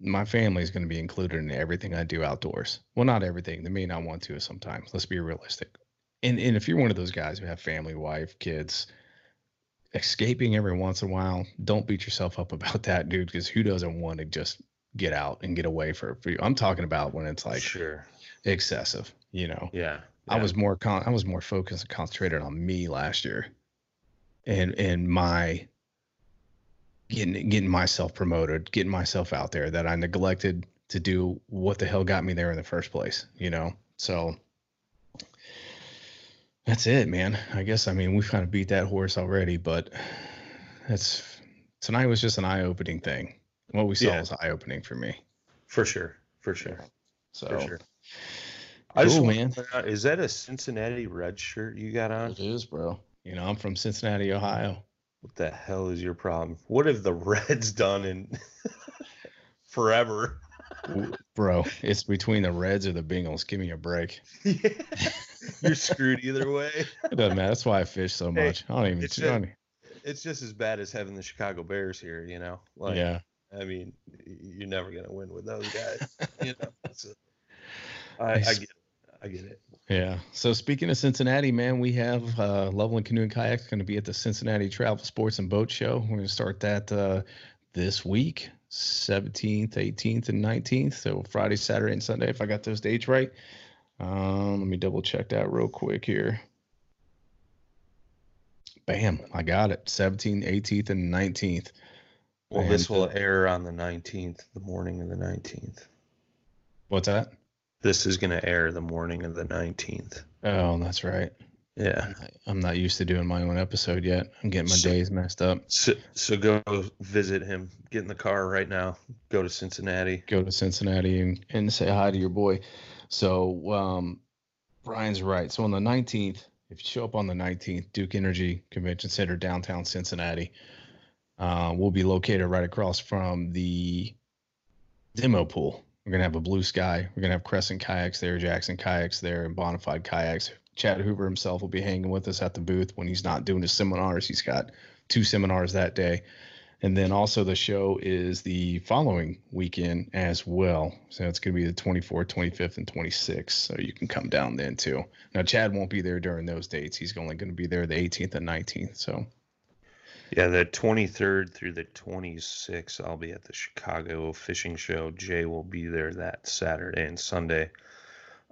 My family is going to be included in everything I do outdoors. Well, not everything. They may not want to sometimes. Let's be realistic. And, and if you're one of those guys who have family, wife, kids, escaping every once in a while, don't beat yourself up about that, dude, because who doesn't want to just get out and get away for? I'm talking about when it's like sure. excessive, you know. Yeah. I was more con- I was more focused and concentrated on me last year, and and my getting getting myself promoted, getting myself out there that I neglected to do what the hell got me there in the first place, you know. So that's it, man. I guess I mean we've kind of beat that horse already, but that's tonight was just an eye opening thing. What we saw Yeah. was eye opening for me. for sure. For sure. So For sure. I just Cool, man. out, is that a Cincinnati red shirt you got on? it is, bro. You know, I'm from Cincinnati, Ohio. What the hell is your problem? What have the Reds done in forever? Bro, it's between the Reds or the Bengals. Give me a break. You're screwed either way. It doesn't matter. That's why I fish so Hey, much. I don't even. it's I don't- It's just as bad as having the Chicago Bears here, you know. Like, yeah. I mean, you're never gonna win with those guys. you know, so, I, I get, it. I get it. Yeah. So speaking of Cincinnati, man, we have uh, Loveland Canoe and Kayak going to be at the Cincinnati Travel Sports and Boat Show. We're going to start that uh, this week, 17th, 18th, and 19th. So Friday, Saturday, and Sunday, if I got those dates right. Um, let me double check that real quick here. Bam, I got it. 17th, 18th, and 19th. Well, this will air on the 19th, the morning of the 19th. What's that? This is gonna air the morning of the 19th. Oh, that's right. Yeah. I'm not used to doing my own episode yet. I'm getting my So- days messed up. So, so go visit him. Get in the car right now. Go to Cincinnati. Go to Cincinnati and, and say hi to your boy. So, um, Brian's right. So on the 19th, if you show up on the 19th, Duke Energy Convention Center, downtown Cincinnati, uh, we'll be located right across from the demo pool. We're gonna have a blue sky. We're gonna have Crescent kayaks there, Jackson kayaks there, and Bonafide kayaks. Chad Hoover himself will be hanging with us at the booth when he's not doing his seminars. He's got two seminars that day. And then also the show is the following weekend as well. So it's going to be the 24th, 25th, and 26th. So you can come down then too. Now, Chad won't be there during those dates. He's only going to be there the 18th and 19th. So, yeah, the 23rd through the 26th, I'll be at the Chicago Fishing Show. Jay will be there that Saturday and Sunday.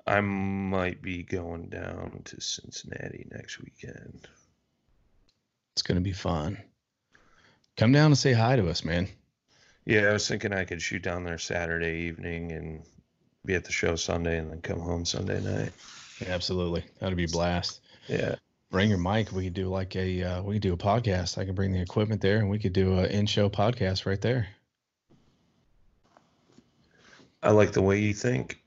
I might be going down to Cincinnati next weekend. It's going to be fun. Come down and say hi to us, man. Yeah, I was thinking I could shoot down there Saturday evening and be at the show Sunday and then come home Sunday night. Yeah, absolutely. That'd be a blast. Yeah. Bring your mic. We could do like a uh, we could do a podcast. I can bring the equipment there and we could do a in-show podcast right there. I like the way you think.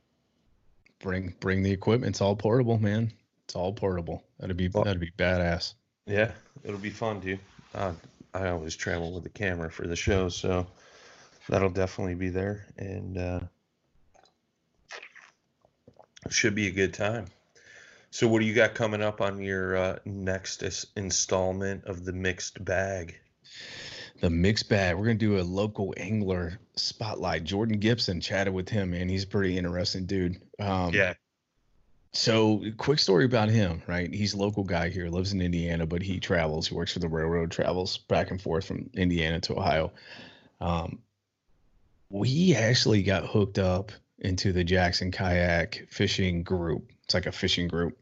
Bring bring the equipment. It's all portable, man. It's all portable. That'd be that'd be badass. Yeah, it'll be fun, dude. Uh, I always travel with the camera for the show, so that'll definitely be there, and uh, should be a good time. So, what do you got coming up on your uh, next installment of the mixed bag? The mixed bag. We're gonna do a local angler spotlight. Jordan Gibson chatted with him, man. He's a pretty interesting dude. Um, yeah, so, quick story about him, right? He's a local guy here, lives in Indiana, but he travels. He works for the railroad, travels back and forth from Indiana to Ohio. Um, we actually got hooked up into the Jackson Kayak Fishing Group. It's like a fishing group.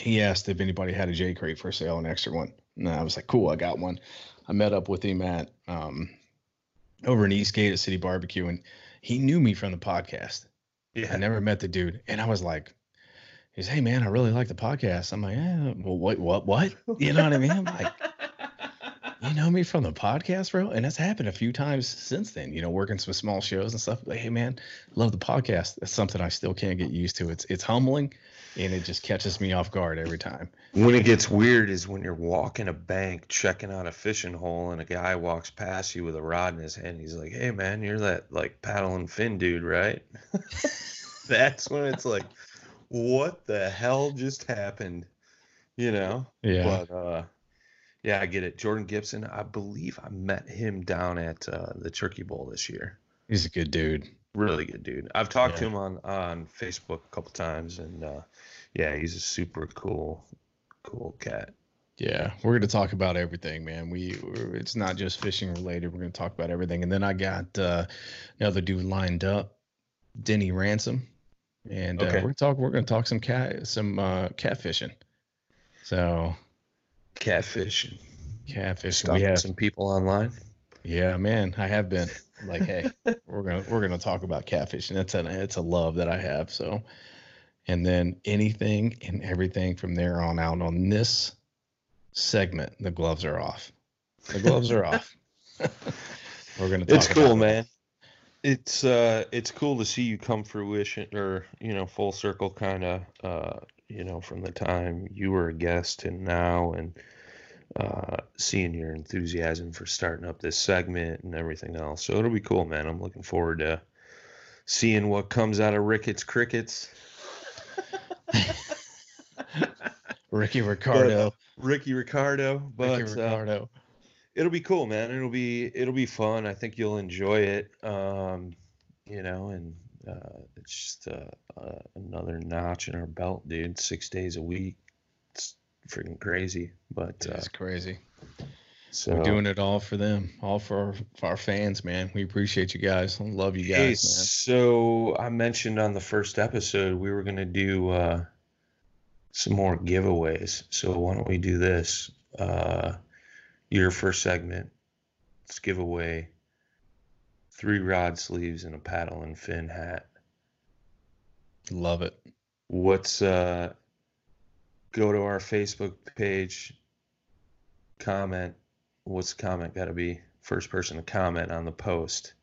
He asked if anybody had a J crate for sale, an extra one. And I was like, cool, I got one. I met up with him at um, over in Eastgate at City Barbecue, and he knew me from the podcast. Yeah. I never met the dude. And I was like, he's, hey man, I really like the podcast. I'm like, yeah, well, what, what, what? You know what I mean? I'm like, you know me from the podcast, bro, and that's happened a few times since then. You know, working some small shows and stuff. Like, hey man, love the podcast. That's something I still can't get used to. It's it's humbling, and it just catches me off guard every time. When it gets weird is when you're walking a bank, checking out a fishing hole, and a guy walks past you with a rod in his hand. He's like, "Hey man, you're that like paddle and fin dude, right?" that's when it's like what the hell just happened? You know? Yeah. But uh yeah, I get it. Jordan Gibson, I believe I met him down at uh, the Turkey Bowl this year. He's a good dude. Really good dude. I've talked yeah. to him on on Facebook a couple times, and uh, yeah, he's a super cool, cool cat. Yeah, we're going to talk about everything, man. We it's not just fishing related. We're going to talk about everything, and then I got uh, another dude lined up, Denny Ransom and uh, okay. we're talk we're going to talk some cat some uh, catfishing. So, catfishing, catfishing. we have some people online. Yeah, man, I have been like, hey, we're gonna we're gonna talk about catfishing. That's a it's a love that I have. So, and then anything and everything from there on out on this segment, the gloves are off. The gloves are off. we're gonna. it's cool, man it's uh it's cool to see you come fruition or you know full circle kind of uh you know from the time you were a guest and now and uh seeing your enthusiasm for starting up this segment and everything else so it'll be cool man i'm looking forward to seeing what comes out of ricketts crickets ricky ricardo but, ricky ricardo but ricky ricardo uh, it'll be cool, man. It'll be it'll be fun. I think you'll enjoy it. Um, you know, and uh, it's just uh, uh, another notch in our belt, dude. Six days a week. It's freaking crazy, but it's uh, crazy. So we're doing it all for them, all for our, for our fans, man. We appreciate you guys. love you guys, hey, man. So I mentioned on the first episode we were gonna do uh, some more giveaways. So why don't we do this? Uh, your first segment. Let's give away three rod sleeves and a paddle and fin hat. Love it. What's uh go to our Facebook page, comment. What's the comment gotta be? First person to comment on the post.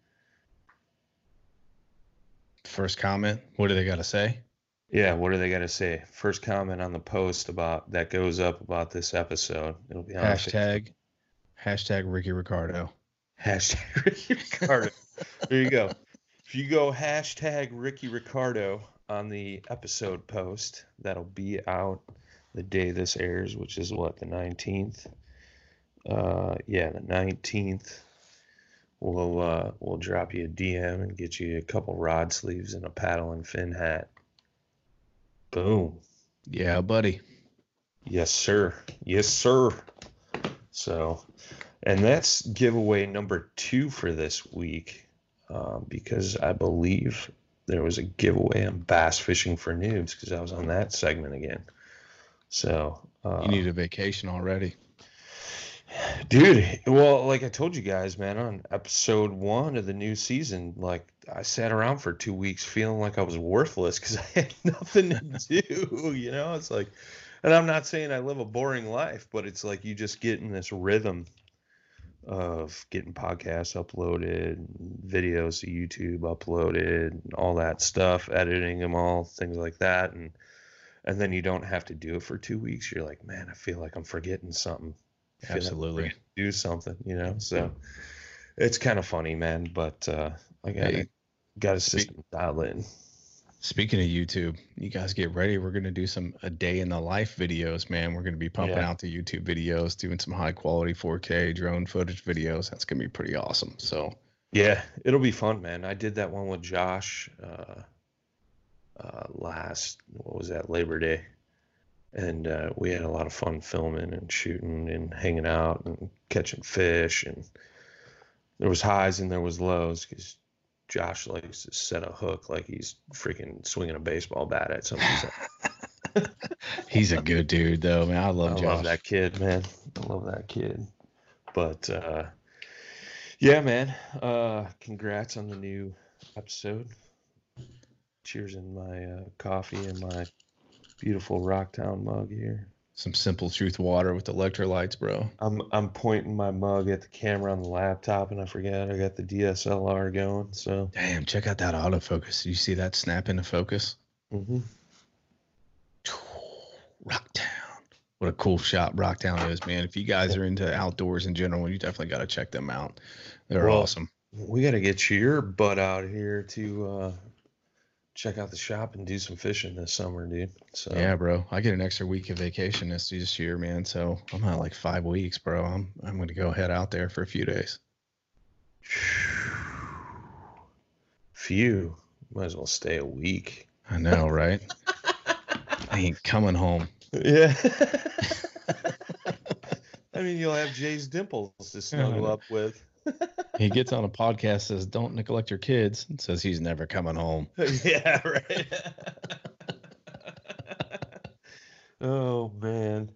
First comment. What do they gotta say? Yeah, what do they got to say? First comment on the post about that goes up about this episode. It'll be on Hashtag hashtag Ricky Ricardo. Hashtag Ricky Ricardo. there you go. If you go hashtag Ricky Ricardo on the episode post, that'll be out the day this airs, which is what, the 19th? Uh, yeah, the 19th. We'll uh, we'll drop you a DM and get you a couple rod sleeves and a paddle and fin hat. Boom. Yeah, buddy. Yes, sir. Yes, sir. So, and that's giveaway number two for this week um, because I believe there was a giveaway on bass fishing for noobs because I was on that segment again. So, uh, You need a vacation already. Dude, well, like I told you guys, man, on episode one of the new season, like I sat around for two weeks feeling like I was worthless because I had nothing to do. You know, it's like, and I'm not saying I live a boring life, but it's like you just get in this rhythm of getting podcasts uploaded, videos to YouTube uploaded, all that stuff, editing them all, things like that, and and then you don't have to do it for two weeks. You're like, man, I feel like I'm forgetting something. Absolutely. do something, you know. So it's kind of funny, man. But uh, I got got a system dialed in. Speaking of YouTube, you guys get ready. We're gonna do some a day in the life videos, man. We're gonna be pumping Yeah. out the YouTube videos, doing some high quality 4K drone footage videos. That's gonna be pretty awesome. So Yeah, it'll be fun, man. I did that one with Josh uh, uh, last, what was that, Labor Day. And uh, we had a lot of fun filming and shooting and hanging out and catching fish. And there was highs and there was lows because Josh likes to set a hook like he's freaking swinging a baseball bat at somebody's head. he's a good dude, though, man. I I love love that kid, man. I love that kid. But uh yeah, man. Uh congrats on the new episode. Cheers in my uh, coffee and my beautiful Rocktown mug here. Some simple truth water with electrolytes, bro. I'm I'm pointing my mug at the camera on the laptop and I forget I got the DSLR going. So Damn, check out that autofocus. You see that snap into focus? Mm-hmm. Rocktown. What a cool shot Rocktown is, man. If you guys are into outdoors in general, you definitely got to check them out. They're Well, awesome. we got to get your butt out here to uh check out the shop and do some fishing this summer, dude. So Yeah, bro. I get an extra week of vacation this this year, man. So I'm at like five weeks, bro. I'm I'm gonna go head out there for a few days. Phew. Might as well stay a week. I know, right? I ain't coming home. Yeah. I mean, you'll have Jay's dimples to snuggle up with. He gets on a podcast, says, "Don't neglect your kids," and says he's never coming home. yeah, right. oh man.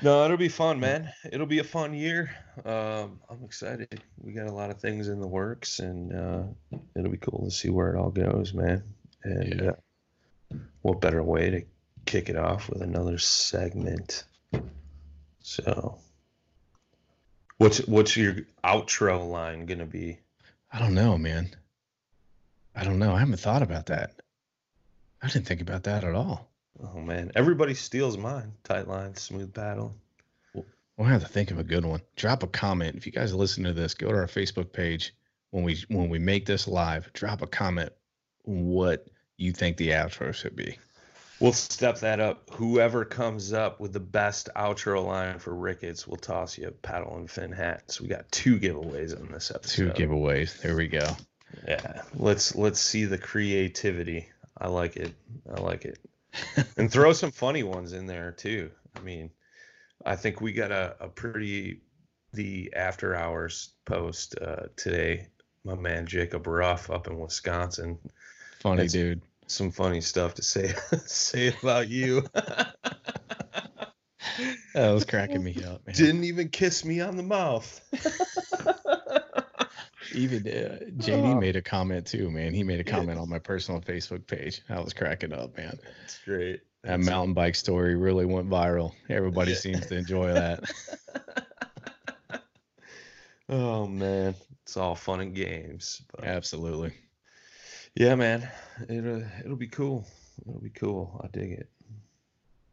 No, it'll be fun, man. It'll be a fun year. Um, I'm excited. We got a lot of things in the works, and uh, it'll be cool to see where it all goes, man. And Yeah. uh, what better way to kick it off with another segment? So, what's what's your outro line gonna be? I don't know, man. I don't know. I haven't thought about that. I didn't think about that at all. Oh man, everybody steals mine. Tight line, smooth paddle. We'll have to think of a good one. Drop a comment if you guys listen to this. Go to our Facebook page when we when we make this live. Drop a comment what you think the outro should be. We'll step that up. Whoever comes up with the best outro line for Ricketts will toss you a paddle and fin hat. So we got two giveaways on this episode. Two giveaways. There we go. Yeah, let's let's see the creativity. I like it. I like it. and throw some funny ones in there too. I mean, I think we got a, a pretty the after hours post uh, today. My man Jacob Ruff up in Wisconsin. Funny That's- dude. Some funny stuff to say say about you. That was cracking me up, man. Didn't even kiss me on the mouth. Even uh, JD made a comment too, man. He made a comment on my personal Facebook page. I was cracking up, man. That's great. That That's- mountain bike story really went viral. Everybody seems to enjoy that. oh man, it's all fun and games. But Absolutely. Yeah, man, it'll it'll be cool. It'll be cool. I dig it.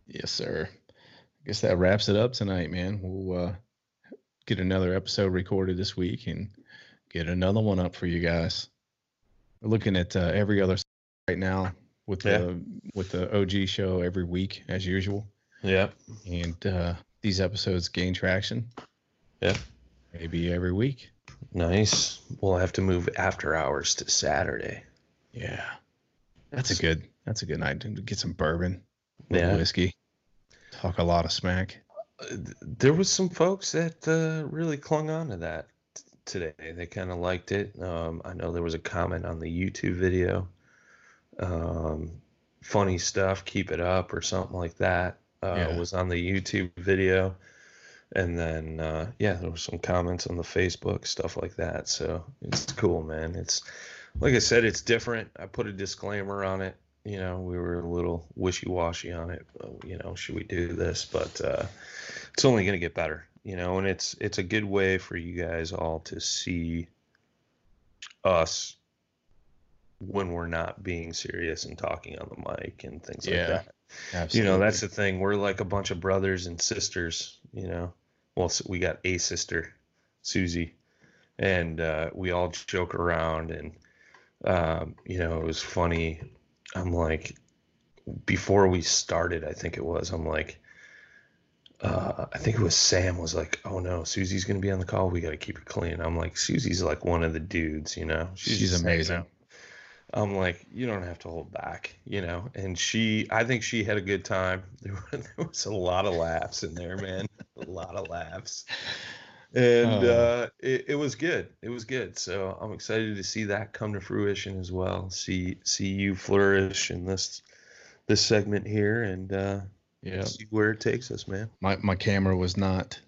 Yes, sir. I guess that wraps it up tonight, man. We'll uh, get another episode recorded this week and get another one up for you guys. We're looking at uh, every other right now with Yeah. the with the OG show every week as usual, Yeah. and uh, these episodes gain traction. Yeah. Maybe every week. Nice. We'll have to move after hours to Saturday. Yeah, that's a good. That's a good night to get some bourbon, Yeah. whiskey, talk a lot of smack. Uh, There was some folks that uh, really clung on to that t- today. They kind of liked it. Um, I know there was a comment on the YouTube video. Um, funny stuff, keep it up, or something like that. Uh, Yeah. Was on the YouTube video, and then uh, yeah, there were some comments on the Facebook stuff like that. So it's cool, man. It's like I said, it's different. I put a disclaimer on it. You know, we were a little wishy-washy on it. You know, should we do this? But uh, it's only going to get better. You know, and it's it's a good way for you guys all to see us when we're not being serious and talking on the mic and things Yeah, like that. Absolutely. You know, that's the thing. We're like a bunch of brothers and sisters, you know. Well, we got a sister, Susie, and uh, we all joke around. And, um, you know, it was funny. I'm like, before we started, I think it was, I'm like, uh, I think it was Sam was like, oh no, Susie's going to be on the call. We got to keep it clean. I'm like, Susie's like one of the dudes, you know. She's hanging amazing. I'm like, you don't have to hold back, you know. And she, I think she had a good time. There, were, there was a lot of laughs in there, man. a lot of laughs, and Oh. uh, it, it was good. It was good. So I'm excited to see that come to fruition as well. See, see you flourish in this this segment here, and uh, yeah. see where it takes us, man. my my camera was not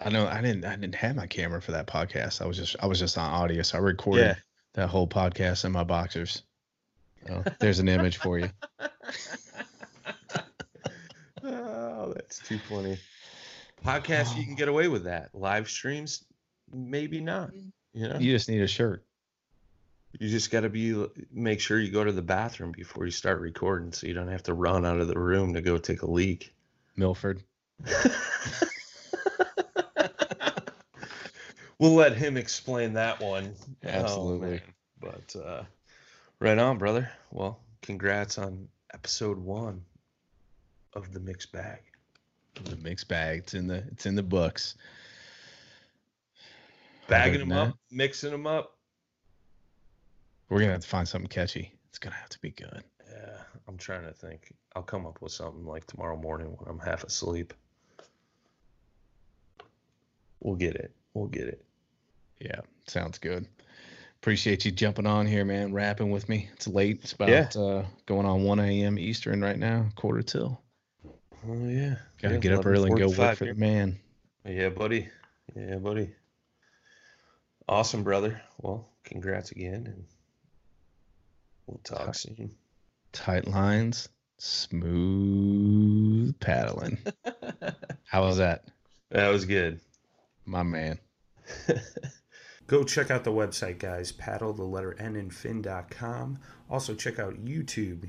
I know I didn't I didn't have my camera for that podcast. I was just I was just on audio. So I recorded Yeah. that whole podcast in my boxers. So there's an image for you. oh, that's too funny. Podcast, you can get away with that. Live streams, maybe not. You know, You just need a shirt. you just got to be make sure you go to the bathroom before you start recording, so you don't have to run out of the room to go take a leak. Milford. we'll let him explain that one. Oh, Absolutely. man. but uh, right on, brother. Well, congrats on episode one of the mixed bag. The mixed bag. It's in the it's in the books. Bagging them up, mixing them up. We're gonna have to find something catchy. It's gonna have to be good. Yeah, I'm trying to think. I'll come up with something like tomorrow morning when I'm half asleep. We'll get it. We'll get it. Yeah, sounds good. Appreciate you jumping on here, man. Rapping with me. It's late. It's about Yeah. uh, going on 1 a.m. Eastern right now, quarter till. Oh yeah. Gotta Yeah, get up early and go work 11:45 for the man. Yeah, buddy. Yeah, buddy. Awesome, brother. Well, congrats again, and we'll talk soon. Tight lines, smooth paddling. How was that, That was good. my man? Go check out the website, guys. Paddle the letter N in fin.com. Also, check out YouTube,